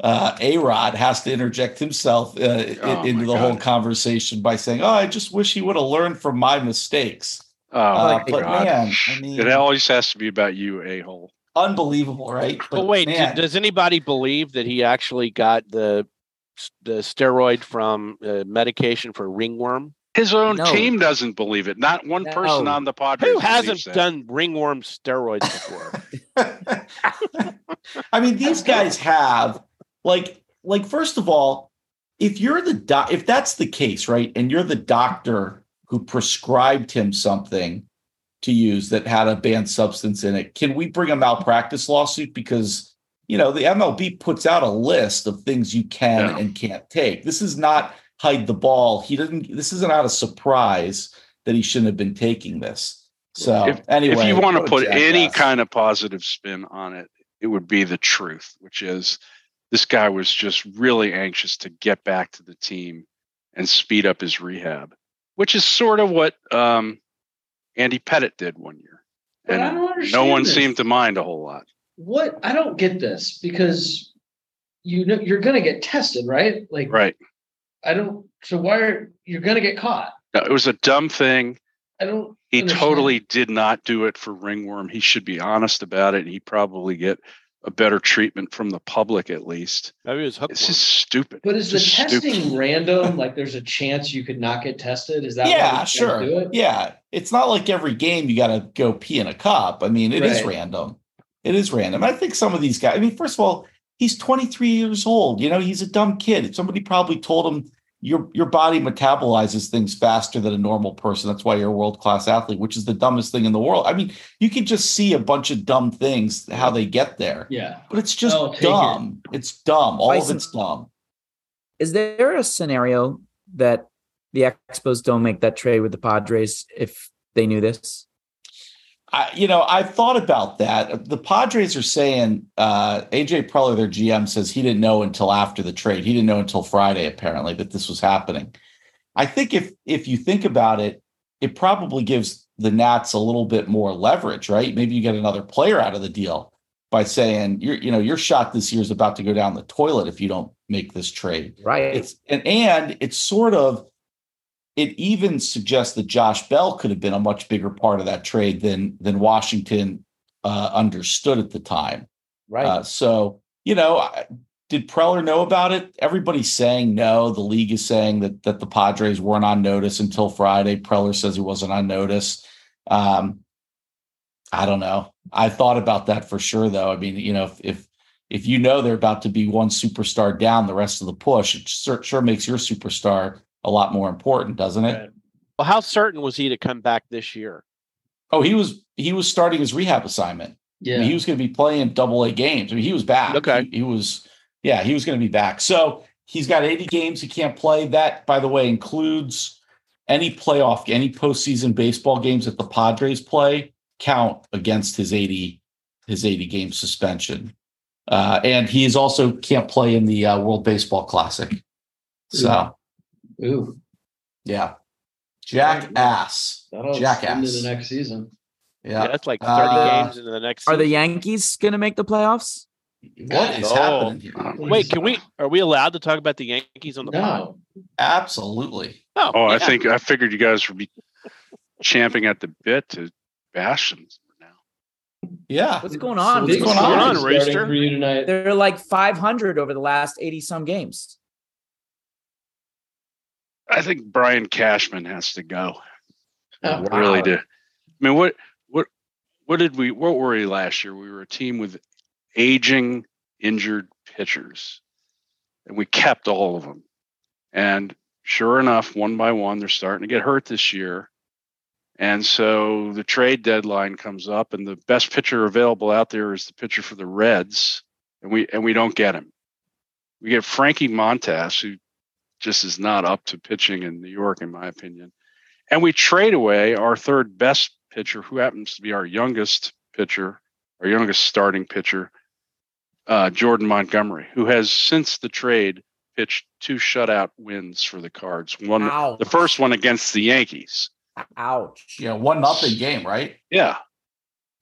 uh, A Rod has to interject himself uh, Oh, into my the whole conversation by saying, Oh, I just wish he would have learned from my mistakes. oh, Uh, but God. man, I mean, it always has to be about you, a hole. unbelievable, right? But wait, d- man, does anybody believe that he actually got the the steroid from uh, medication for ringworm? His own No. team doesn't believe it. Not one person on the Padres. Who hasn't that. done ringworm steroids before? I mean, these guys have like like first of all, if you're the doc, if that's the case, right, and you're the doctor who prescribed him something to use that had a banned substance in it, can we bring a malpractice lawsuit because you know the MLB puts out a list of things you can Yeah. and can't take. This is not hide the ball. He didn't. This isn't out a surprise that he shouldn't have been taking this. So if, anyway, if you want to what a put any jackass. kind of positive spin on it, it would be the truth, which is this guy was just really anxious to get back to the team and speed up his rehab, which is sort of what um, Andy Pettitte did one year. But I And don't no one this. seemed to mind a whole lot. What I don't get this because you know you're gonna get tested, right? Like Right. I don't so why are you're gonna get caught? No, it was a dumb thing. I don't He understand. totally did not do it for ringworm. He should be honest about it. And he'd probably get a better treatment from the public at least. Maybe it was It's hookworm. just stupid. But is the testing stupid. random? Like there's a chance you could not get tested? Is that why yeah, these sure. Do it? Yeah. It's not like every game you got to go pee in a cup. I mean, it is Right. random. It is random. I think some of these guys, I mean, first of all, he's 23 years old. You know, he's a dumb kid. Somebody probably told him your your body metabolizes things faster than a normal person. That's why you're a world class athlete, which is the dumbest thing in the world. I mean, you can just see a bunch of dumb things how they get there, Yeah. but it's just Oh, take it. dumb. It's dumb. All of it's dumb. Is there a scenario that the Expos don't make that trade with the Padres if they knew this? I, you know, I've thought about that. The Padres are saying uh, AJ Preller, their GM, says he didn't know until after the trade. He didn't know until Friday, apparently, that this was happening. I think if if you think about it, it probably gives the Nats a little bit more leverage, right? Maybe you get another player out of the deal by saying you're, you know, your shot this year is about to go down the toilet if you don't make this trade Right. it's and and it's sort of it even suggests that Josh Bell could have been a much bigger part of that trade than than Washington uh, understood at the time. Right. Uh, so, you know, I- did Preller know about it? Everybody's saying no. The league is saying that that the Padres weren't on notice until Friday. Preller says he wasn't on notice. Um, I don't know. I thought about that for sure, though. I mean, you know, if if, if you know they're about to be one superstar down the rest of the push, it sure, sure makes your superstar a lot more important, doesn't it? Right. Well, how certain was he to come back this year? Oh, he was he was starting his rehab assignment. I Yeah. mean, he was going to be playing double A games. I mean, he was back. Okay. He, he was, yeah, he was going to be back. So he's got 80 games he can't play. That, by the way, includes any playoff, any postseason baseball games that the Padres play count against his 80, his 80 game suspension. Uh, and he is also can't play in the uh, World Baseball Classic. So, Ooh, yeah. Jackass. that'll Jackass. into the next season. Yeah, Yeah. that's like 30 Uh, games into the next season. Are the. Yankees going to make the playoffs? What is Oh. happening here? Wait, can we are we allowed to talk about the Yankees on the pod? No. Absolutely. Oh, Oh, I think I figured you guys would be champing at the bit to bash them now. Yeah. What's going on? What's Big going series on, starting Rooster? For you tonight. They're like 500 over the last 80 some games. I think Brian Cashman has to go. Oh, I really do. I mean, what what what did we what were we last year? We were a team with aging, injured pitchers, and we kept all of them. And sure enough, one by one, they're starting to get hurt this year. And so the trade deadline comes up, and the best pitcher available out there is the pitcher for the Reds, and we and we don't get him. We get Frankie Montas, who just is not up to pitching in New York, in my opinion. And we trade away our third best pitcher, who happens to be our youngest pitcher, our youngest starting pitcher, uh, Jordan Montgomery, who has since the trade pitched two shutout wins for the Cards. One, Ouch. the first one against the Yankees. Ouch. Yeah, one nothing game, right? Yeah.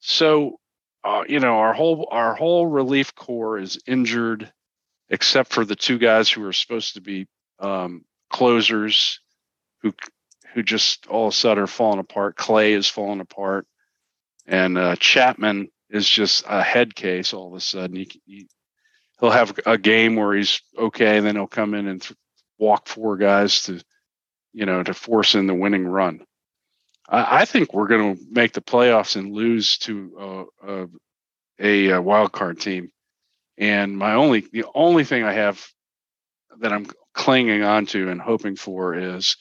So, uh, you know, our whole our whole relief corps is injured, except for the two guys who are supposed to be um, closers, who who just all of a sudden are falling apart. Clay is falling apart, and uh, Chapman is just a head case. All of a sudden, he, he he'll have a game where he's okay, and then he'll come in and th- walk four guys to, you know, to force in the winning run. I, I think we're going to make the playoffs and lose to uh, a, uh wild card team. And my only, the only thing I have that I'm clinging on to and hoping for is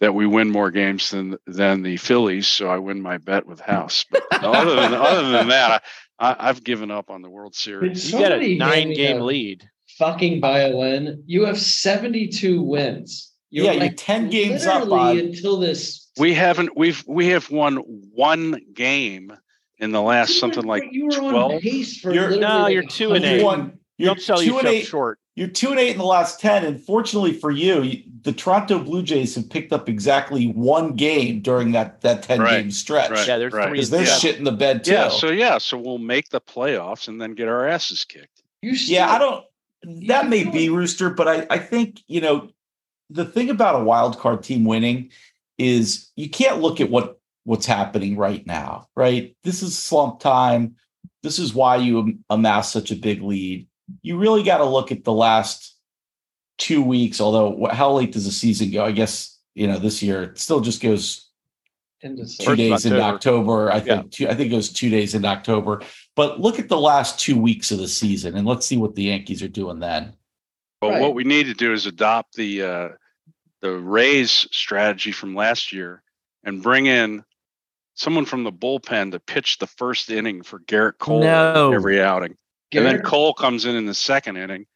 that we win more games than than the Phillies. So I win my bet with House. But other than other than that, I, I, I've given up on the World Series. You got a nine game a- lead. Fucking violin. You have 72 wins. Yeah, you're 10 games up literally on- until this. We haven't we've we have won one game in the last You were- something like you were on 12. pace for You're- literally No, like you're two and 100 eight. You won. You're Don't sell yourself short. You're two and eight in the last ten, and fortunately for you, you- the Toronto Blue Jays have picked up exactly one game during that that ten Right, game stretch. right. Yeah, there's three. Because they're two. shit in the bed too. Yeah, so yeah, so we'll make the playoffs and then get our asses kicked. You still, Yeah, I don't. That may be what? Rooster, but I, I think you know the thing about a wild card team winning is you can't look at what what's happening right now. Right, this is slump time. This is why you am- amass such a big lead. You really got to look at the last two weeks. Although, how late does the season go? I guess you know this year it still just goes into two First of days into October. October. I think two, I think it goes two days in October. But look at the last two weeks of the season, and let's see what the Yankees are doing then. But Right. what we need to do is adopt the uh, the Rays strategy from last year and bring in someone from the bullpen to pitch the first inning for Gerrit Cole No. every outing, and then Cole comes in in the second inning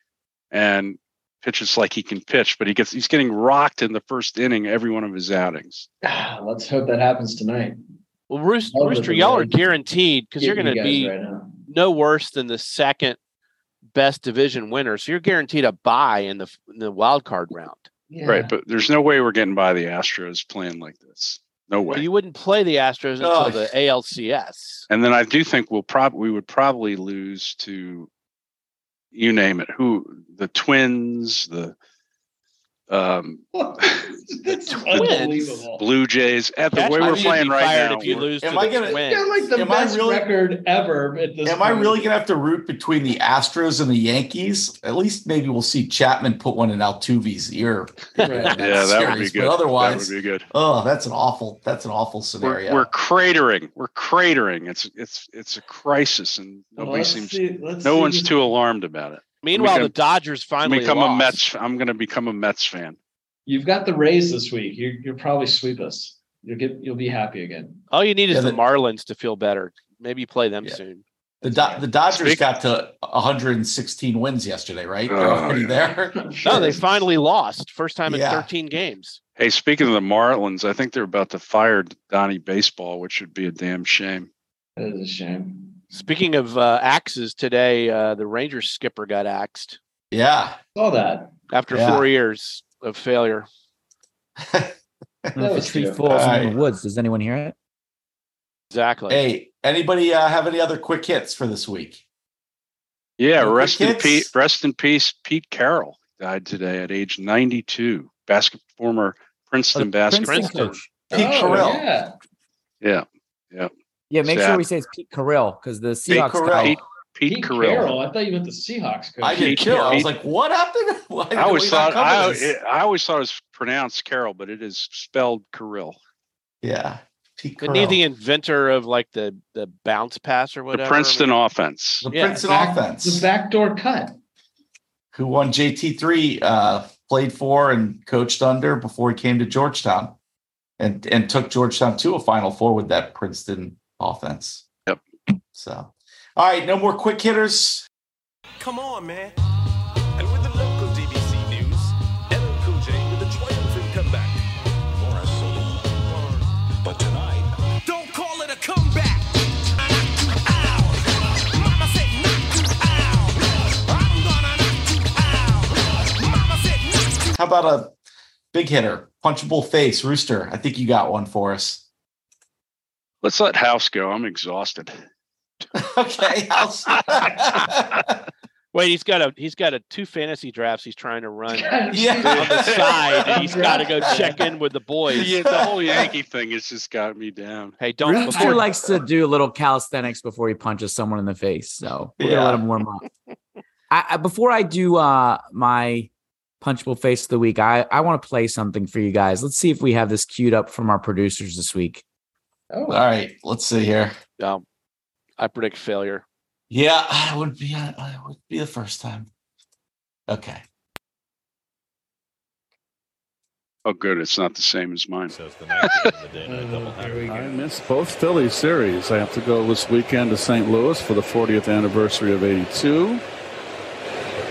and pitches like he can pitch, but he gets he's getting rocked in the first inning every one of his outings. Ah, let's hope that happens tonight. Well, Rooster, Rooster y'all are guaranteed because you're going to be right no worse than the second best division winner. So you're guaranteed a buy in the in the wild card round. Yeah. Right, but there's no way we're getting by the Astros playing like this. No way. Well, you wouldn't play the Astros until Oh. the ALCS. And then I do think we'll probably we would probably lose to you name it, who the Twins, the Um, That's Twins. unbelievable. Blue Jays at the Catch way we're playing be right fired now. If you lose Am to I the gonna- They're like the Am best really- record ever at this Am I really going to have to root between the Astros and the Yankees? At least maybe we'll see Chapman put one in Altuve's ear. Right. yeah, that would be good. But otherwise, that would be good. oh, that's an awful. That's an awful We're, scenario. we're cratering. We're cratering. It's it's it's a crisis, and Well, nobody let's seems. see- No see one's too alarmed about it. Meanwhile, become- the Dodgers I'm finally become lost. a Mets. I'm going to become a Mets fan. You've got the Rays this week. You you'll probably sweep us. You'll get you'll be happy again. All you need is Yeah, the the- Marlins to feel better. Maybe play them Yeah. soon. the Do- the Dodgers Speak- got to 116 wins yesterday, right? Oh, they're Oh, already yeah. there. No, they finally lost. First time in Yeah. 13 games. Hey, speaking of the Marlins, I think they're about to fire Donnie Baseball, which would be a damn shame. That is a shame. Speaking of uh, axes, today uh, the Rangers skipper got axed Yeah. Saw that. after Yeah. four years of failure. That If a tree cute. falls in the woods, does anyone hear it? Exactly. hey, anybody uh, have any other quick hits for this week? Yeah, No quick rest in peace. Rest in peace. Pete Carroll died today at age 92. Basket former Princeton Oh, basketball Princeton. coach. Pete Oh, Carril. Yeah. Yeah, Yeah, make sure we say it's Pete Carril because the Pete Seahawks Carril. guy. Pete, Pete, Pete Carroll. Carroll. I thought you meant the Seahawks coach. I did Pete too. I was like, what happened? Why did I always thought I, it, I always thought it was pronounced Carroll, but it is spelled Carril. yeah. Pete Isn't he the inventor of like the the bounce pass or whatever? The whatever? Princeton offense. the yeah, Princeton Back- offense. The backdoor cut. who won JT3, uh, played for and coached under before he came to Georgetown and, and took Georgetown to a Final Four with that Princeton offense. Yep. So, all right, no more quick hitters. Come on, man. And with the local DBC news, LL Cool J with a triumphant comeback. Morris solo. But tonight, Don't call it a comeback. Ow. Mama said knock you out. I'm gonna knock you out. Mama said knock you How about a big hitter, punchable face, Rooster? I think you got one for us. Let's let House go. I'm exhausted. okay. I'll- Wait, he's got a he's got a two fantasy drafts he's trying to run Yeah. on the side, and he's got to go check in with the boys. Yeah, the whole Yankee thing has just got me down. Hey, don't Rooster before, likes to do a little calisthenics before he punches someone in the face. So we're Yeah. gonna let him warm up. I, I, before I do uh, my punchable face of the week, I, I want to play something for you guys. Let's see if we have this queued up from our producers this week. Oh, all right, let's see here. um, I predict failure. Yeah, it would be uh, it would be the first time. Okay. Oh, good. It's not the same as mine. Says the the day night here we I missed both Philly series. I have to go this weekend to St. Louis for the 40th anniversary of 82.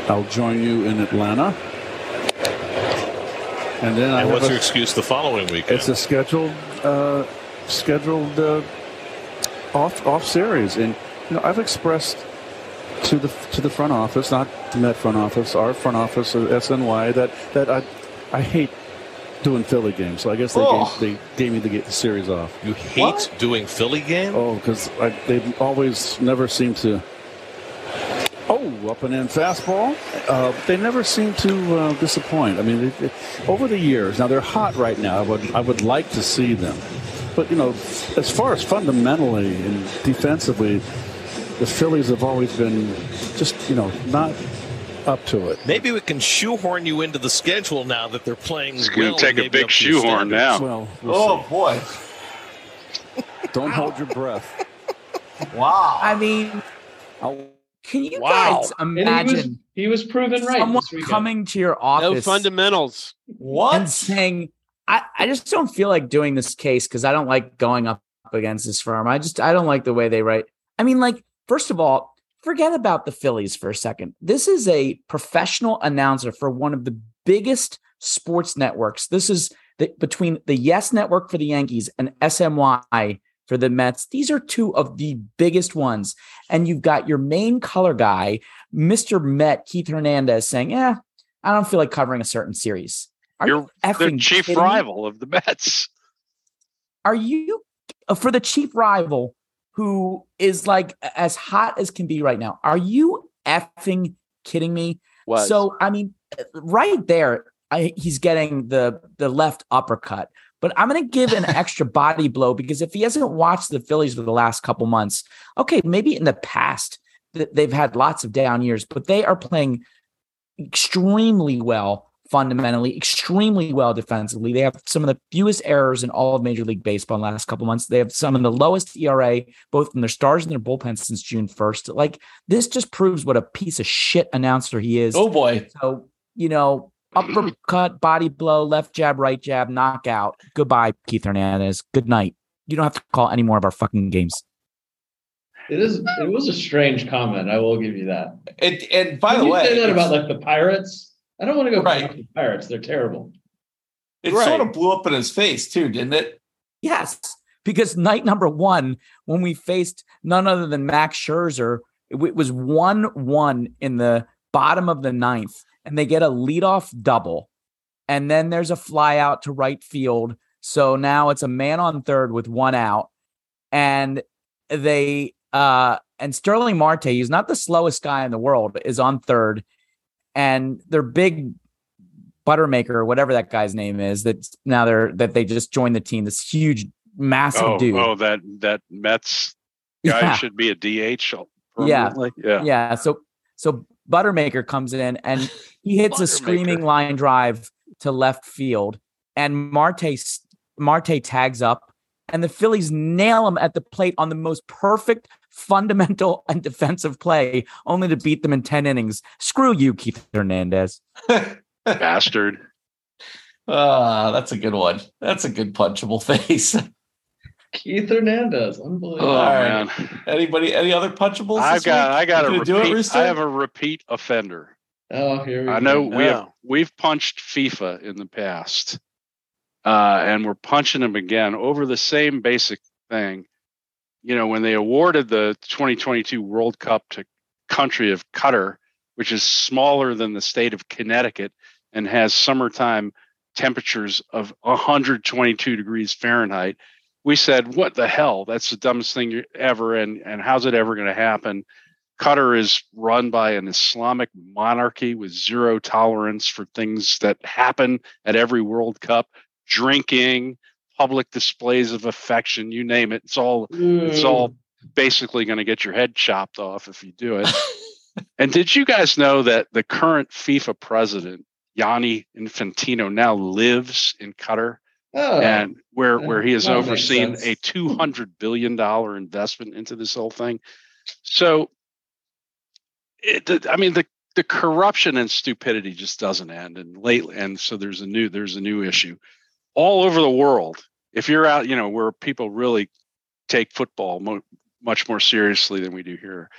I'll join you in Atlanta. And then I And have what's a, your excuse the following weekend? it's a scheduled uh, scheduled uh, off off series, and you know I've expressed to the to the front office, not the Met front office, our front office of SNY, that that I I hate doing Philly games. So I guess they Oh. gave, they gave me the, the series off. you hate What? doing Philly game? Oh, because they always never seem to. Oh, up and in fastball. Uh, they never seem to uh, disappoint. I mean, it, it, over the years, now they're hot right now. I would I would like to see them, but you know, as far as fundamentally and defensively, the Phillies have always been just you know not up to it. Maybe we can shoehorn you into the schedule now that they're playing. It's going well to take a big up to your shoehorn now. Well, we'll Oh boy! don't hold your breath. Wow. I mean, can you Wow. guys And he was, imagine he was proven right. someone coming to your office. No fundamentals. what? and saying, I, I just don't feel like doing this case because I don't like going up against this firm. I just I don't like the way they write. I mean, like, first of all, forget about the Phillies for a second. This is a professional announcer for one of the biggest sports networks. This is the, between the Yes Network for the Yankees and SNY for the Mets. These are two of the biggest ones. And you've got your main color guy, Mr. Met, Keith Hernandez, saying, Yeah, I don't feel like covering a certain series. Are You're you The chief rival of the Mets. Are you uh, for the chief rival who is like as hot as can be right now? Are you effing kidding me? Was So I mean, uh, right there, I, he's getting the the left uppercut. But I'm going to give an extra body blow because if he hasn't watched the Phillies for the last couple months, okay, maybe in the past th- they've had lots of down years, but they are playing extremely well fundamentally, extremely well defensively. They have some of the fewest errors in all of Major League Baseball in the last couple months. They have some of the lowest ERA, both from their stars and their bullpen since June 1st. Like this just proves what a piece of shit announcer he is. Oh boy. So, you know, uppercut, body blow, left jab, right jab, knockout. Goodbye, Keith Hernandez. Good night. You don't have to call any more of our fucking games. It is. It was a strange comment. I will give you that. And, and by Did the you way, say that about like the pirates. I don't want to go Right. back to the pirates. They're terrible. it Right. sort of blew up in his face too, didn't it? Yes, because night number one, when we faced none other than Max Scherzer, it w- was 1 1 in the bottom of the ninth, and they get a leadoff double. And then there's a fly out to right field. So now it's a man on third with one out. And they, uh, and Starling Marte, he's not the slowest guy in the world, is on third. And their big Buttermaker, or whatever that guy's name is, that now they're that they just joined the team. This huge, massive Oh, dude. oh, that that Mets guy Yeah. should be a DH. Yeah. yeah. yeah. So so Buttermaker comes in and he hits a screaming line drive to left field, and Marte Marte tags up, and the Phillies nail him at the plate on the most perfect fundamental and defensive play, only to beat them in ten innings. Screw you, Keith Hernandez. Bastard. Ah, that's a good one. That's a good punchable face. Keith Hernandez, Oh, unbelievable. All right. man. Anybody? Any other punchables? I've got week? I got a do repeat. Rooster? I have a repeat offender. Oh, here we I go. know we have Oh. we've punched FIFA in the past, uh, and we're punching them again over the same basic thing. You know, when they awarded the 2022 World Cup to country of Qatar, which is smaller than the state of Connecticut and has summertime temperatures of 122 degrees Fahrenheit, we said, "What the hell? That's the dumbest thing ever." And and how's it ever going to happen? Qatar is run by an Islamic monarchy with zero tolerance for things that happen at every World Cup, drinking, public displays of affection, you name it. It's all it's all basically going to get your head chopped off if you do it. and did you guys know that the current FIFA president, Yanni Infantino, now lives in Qatar? Oh, and where where he has overseen a 200 billion dollar investment into this whole thing so it, i mean the the corruption and stupidity just doesn't end and lately and so there's a new there's a new issue all over the world if you're out you know where people really take football mo- much more seriously than we do here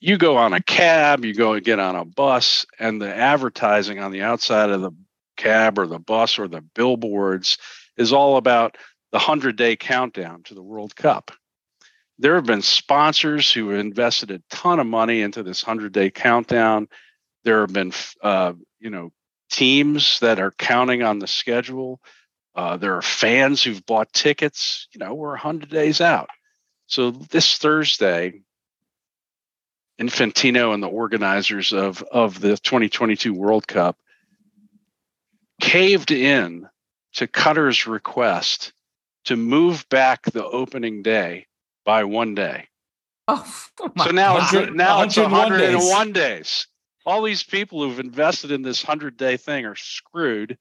you go on a cab you go and get on a bus and the advertising on the outside of the cab or the bus or the billboards is all about the 100 day countdown to the World Cup. There have been sponsors who invested a ton of money into this 100 day countdown. There have been, uh, you know, teams that are counting on the schedule. Uh, there are fans who've bought tickets. You know, we're 100 days out. So this Thursday, Infantino and the organizers of, of the 2022 World Cup caved in to Qatar's request to move back the opening day by one day. Oh, my So now it's 100 now it's 101 days. 101 days. All these people who've invested in this 100 day thing are screwed.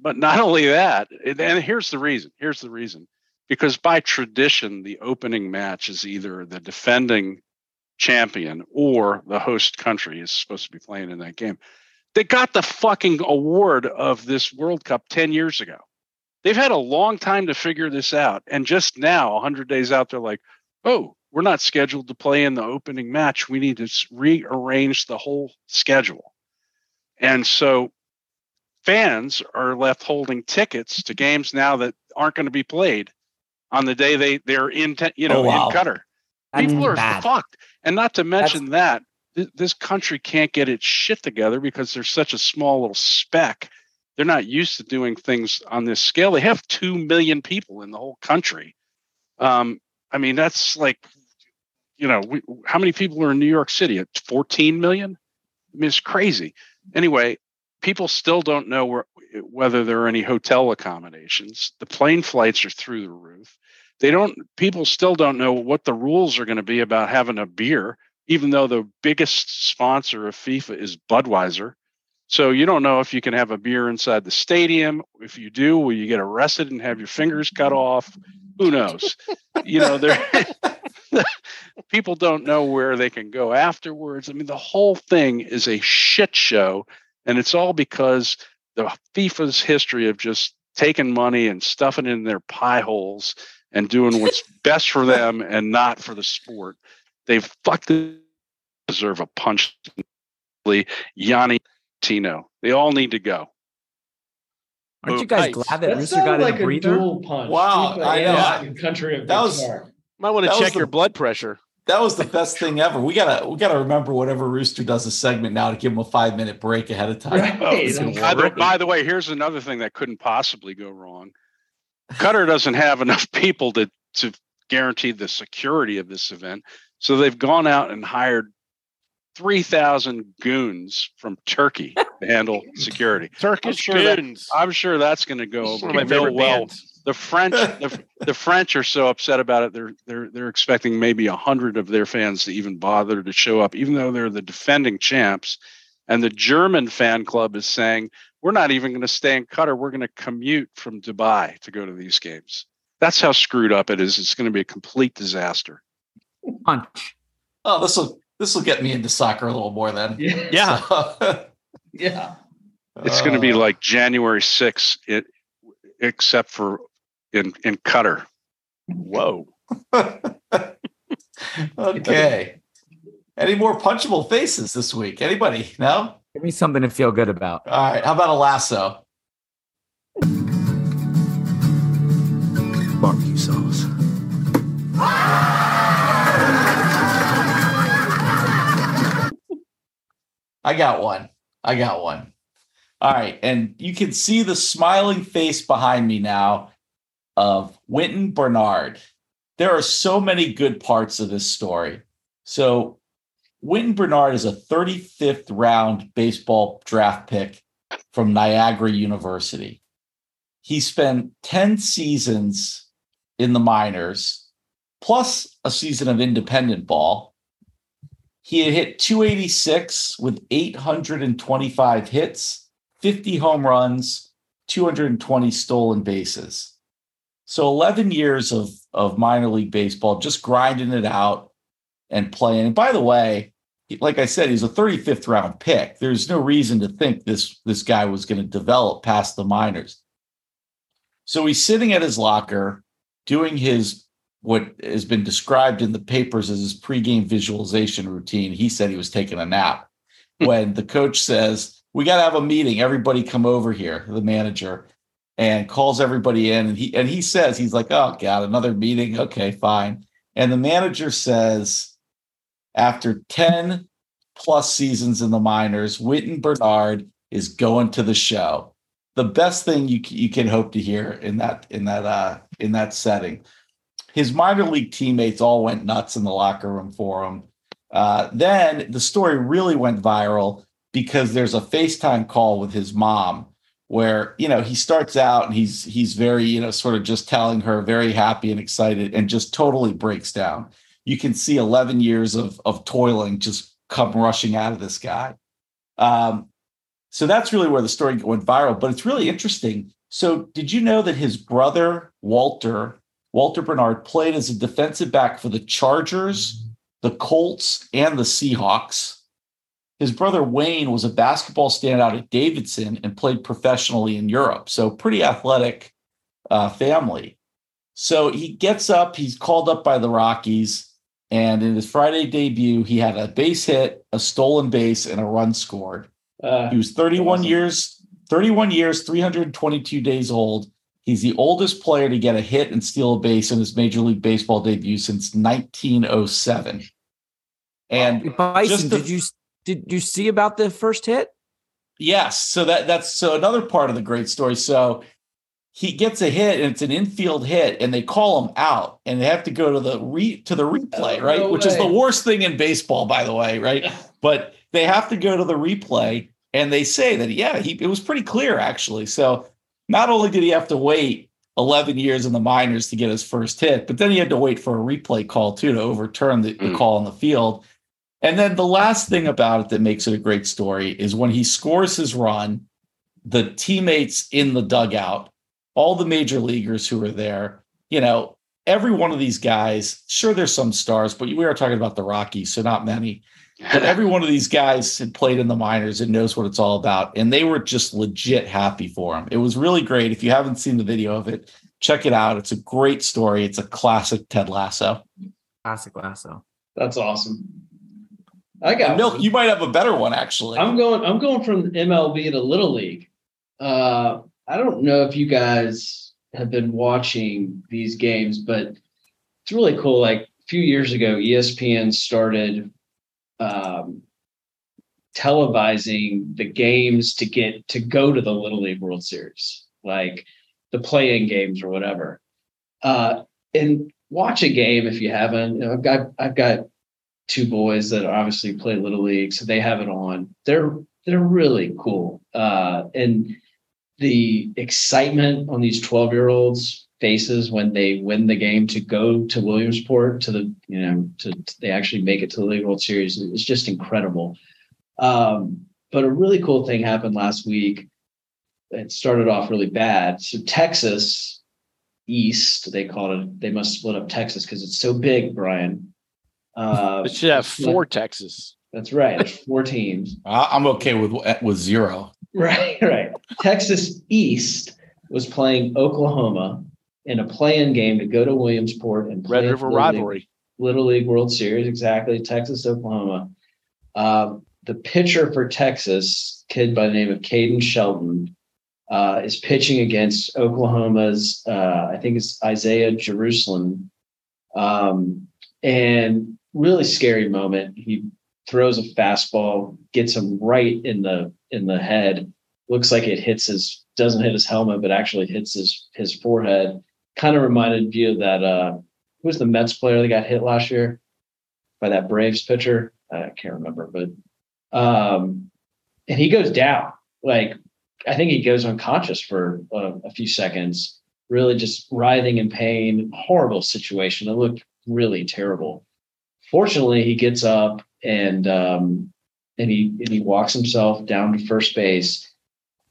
But not only that, and here's the reason. Here's the reason. Because by tradition, the opening match is either the defending champion or the host country is supposed to be playing in that game. They got the fucking award of this World Cup 10 years ago. They've had a long time to figure this out. And just now, 100 days out, they're like, oh, we're not scheduled to play in the opening match. We need to rearrange the whole schedule. And so fans are left holding tickets to games now that aren't going to be played on the day they, they're in, te- you know, Oh, wow. in Qatar. That's People are bad. fucked. And not to mention that th- this country can't get its shit together because they're such a small little speck. They're not used to doing things on this scale. They have 2 million people in the whole country. Um, I mean, that's like, you know, we, how many people are in New York City? It's 14 million? I mean, it's crazy. Anyway, people still don't know where, whether there are any hotel accommodations. The plane flights are through the roof. They don't. People still don't know what the rules are going to be about having a beer, even though the biggest sponsor of FIFA is Budweiser. So you don't know if you can have a beer inside the stadium. If you do, will you get arrested and have your fingers cut off? Who knows? you know, there people don't know where they can go afterwards. I mean, the whole thing is a shit show, and it's all because the FIFA's history of just taking money and stuffing it in their pie holes and doing what's best for them and not for the sport. They've fucked deserve a punch. Yanni Tino. They all need to go. Aren't you guys Nice. glad that That Rooster got like a a breather? dual punch. Wow, I know. and Country of That was- Qatar. Might want to was check the- your blood pressure. That was the best thing ever. We gotta we gotta remember whatever Rooster does a segment now to give him a five minute break ahead of time. Right. Oh, by, the, by the way, here's another thing that couldn't possibly go wrong. Qatar doesn't have enough people to to guarantee the security of this event, so they've gone out and hired three thousand goons from Turkey to handle security. Turkish sure that- I'm sure that's going to go over One of my real well. bands. The French, the, the French are so upset about it. They're they're they're expecting maybe a hundred of their fans to even bother to show up, even though they're the defending champs. And the German fan club is saying we're not even going to stay in Qatar. We're going to commute from Dubai to go to these games. That's how screwed up it is. It's going to be a complete disaster. Punch. Oh, this will this will get me into soccer a little more then. Yeah. Yeah. So- Yeah. It's going to be Uh, like January 6th, it, except for in in Qatar. Whoa. okay. Any more punchable faces this week? Anybody? No? Give me something to feel good about. All right. How about a lasso? Barbecue sauce. I got one. I got one. All right. And you can see the smiling face behind me now of Wynton Bernard. There are so many good parts of this story. So, Wynton Bernard is a 35th round baseball draft pick from Niagara University. He spent 10 seasons in the minors, plus a season of independent ball. He had hit 286 with 825 hits, 50 home runs, 220 stolen bases. So 11 years of, of minor league baseball, just grinding it out and playing. And by the way, like I said, he's a 35th round pick. There's no reason to think this, this guy was going to develop past the minors. So he's sitting at his locker doing his what has been described in the papers as his pregame visualization routine. He said he was taking a nap when the coach says, We got to have a meeting. Everybody come over here, the manager, and calls everybody in. And he and he says, he's like, Oh God, another meeting. Okay, fine. And the manager says, after 10 plus seasons in the minors, Wynton Bernard is going to the show. The best thing you you can hope to hear in that in that uh in that setting his minor league teammates all went nuts in the locker room for him. Uh, then the story really went viral because there's a FaceTime call with his mom where you know he starts out and he's he's very you know sort of just telling her very happy and excited and just totally breaks down. You can see 11 years of of toiling just come rushing out of this guy. Um, so that's really where the story went viral. But it's really interesting. So did you know that his brother Walter Walter Bernard played as a defensive back for the Chargers, the Colts, and the Seahawks. His brother Wayne was a basketball standout at Davidson and played professionally in Europe. So, pretty athletic uh, family. So, he gets up, he's called up by the Rockies. And in his Friday debut, he had a base hit, a stolen base, and a run scored. Uh, He was 31 Awesome. years, 31 years, 322 days old. He's the oldest player to get a hit and steal a base in his Major League Baseball debut since 1907. And Bison, the- did you did you see about the first hit? yes, so that that's so another part of the great story. So he gets a hit and it's an infield hit, and they call him out, and they have to go to the re to the replay, Oh, right? no Which is the worst thing in baseball, by the way, right? but they have to go to the replay And they say that, yeah, he, it was pretty clear actually. So not only did he have to wait 11 years in the minors to get his first hit, but then he had to wait for a replay call too to overturn the, the Mm. call on the field. And then the last thing about it that makes it a great story is when he scores his run, the teammates in the dugout, all the major leaguers who are there, you know, every one of these guys, sure, there's some stars, but we are talking about the Rockies, so not many. But every one of these guys had played in the minors and knows what it's all about. And they were just legit happy for him. It was really great. If you haven't seen the video of it, check it out. It's a great story. It's a classic Ted Lasso. Classic Lasso. That's awesome. I got Milk, one. you might have a better one actually. I'm going. I'm going from MLB to Little League. Uh, I don't know if you guys have been watching these games, but it's really cool. Like a few years ago, ESPN started um, televising the games to get to go to the Little League World Series, like the play-in games or whatever. Uh, and watch a game if you haven't. You know, I've got I've got two boys that obviously play little league, so they have it on. They're they're really cool, uh, and the excitement on these twelve year olds' faces when they win the game to go to Williamsport to the you know to, to- they actually make it to the League World Series is just incredible. Um, but a really cool thing happened last week. It started off really bad. So Texas East, they call it. They must split up Texas because it's so big, Brian. Uh, It should have four Texas. That's right. There's four teams. I- I'm okay with with zero. Right, right. Texas East was playing Oklahoma in a play-in game to go to Williamsport and play Red River Little League- Little League World Series, exactly. Texas, Oklahoma. Um, the pitcher for Texas, kid by the name of Caden Shelton, uh, is pitching against Oklahoma's, uh, I think it's Isaiah Jerusalem. Um, and really scary moment. He throws a fastball, gets him right in the in the head. Looks like it hits his doesn't hit his helmet, but actually hits his his forehead. Kind of reminded you of that uh who was the Mets player that got hit last year by that Braves pitcher? I can't remember, but um, and he goes down. Like I think he goes unconscious for a, a few seconds, really just writhing in pain. Horrible situation. It looked really terrible. Fortunately, he gets up and um, and he and he walks himself down to first base.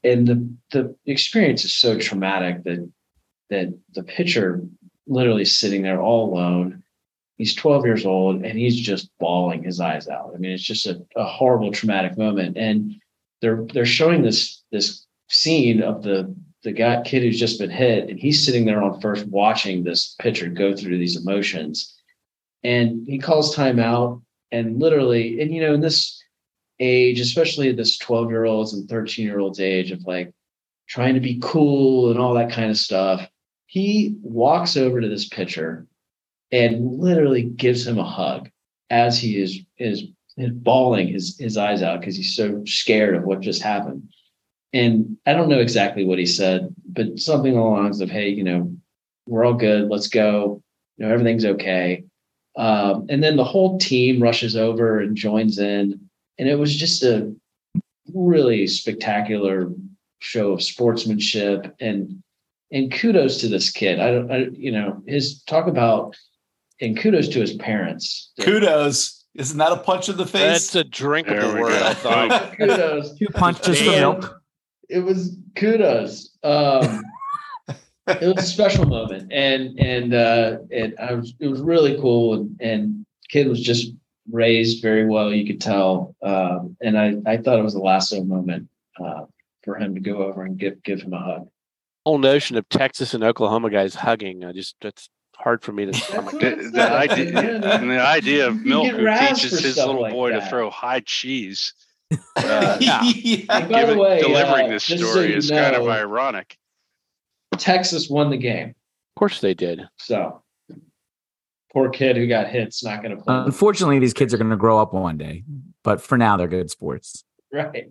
And the the experience is so traumatic that that the pitcher literally sitting there all alone. He's 12 years old and he's just bawling his eyes out. I mean, it's just a, a horrible, traumatic moment. And they're they're showing this this scene of the the guy kid who's just been hit, and he's sitting there on first watching this pitcher go through these emotions. And he calls timeout, and literally, and you know, in this age, especially this 12 year olds and 13 year olds age of like trying to be cool and all that kind of stuff, he walks over to this pitcher and literally gives him a hug as he is is, is bawling his his eyes out because he's so scared of what just happened. And I don't know exactly what he said, but something along the lines of, "Hey, you know, we're all good. Let's go. You know, everything's okay." Um, and then the whole team rushes over and joins in, and it was just a really spectacular show of sportsmanship and and kudos to this kid. I don't, I, you know, his talk about and kudos to his parents. Kudos. Isn't that a punch in the face? That's a drinkable There we word, go. I thought. kudos. Two punches for Man. milk. It was kudos. Um, it was a special moment, and and uh, it I was it was really cool, and and kid was just raised very well. You could tell, um, and I I thought it was a lasso moment uh, for him to go over and give give him a hug. Whole notion of Texas and Oklahoma guys hugging, I just that's hard for me to stomach. The, the idea, and the idea of You Milk who teaches his stuff little like boy to throw high cheese. Uh, Yeah. And by the way, delivering uh, this just so story you is kind of ironic. Texas won the game, Of course they did. so poor kid who got hit's not going to play. Unfortunately, these kids are going to grow up one day, but for now, they're good sports. right.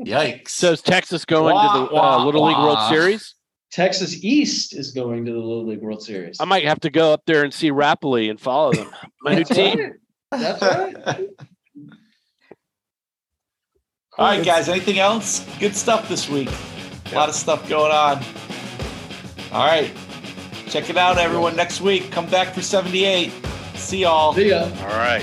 Yikes. So is Texas going to the Wah, uh, Little League World. Series? Texas East is going to the Little League World Series. I might have to go up there and see Rapoli and follow them. My new team. right. That's right. All right, guys. Anything else? Good stuff this week. A lot of stuff going on. All right. Check it out, everyone. Next week, come back for 78. See y'all. See ya. All right.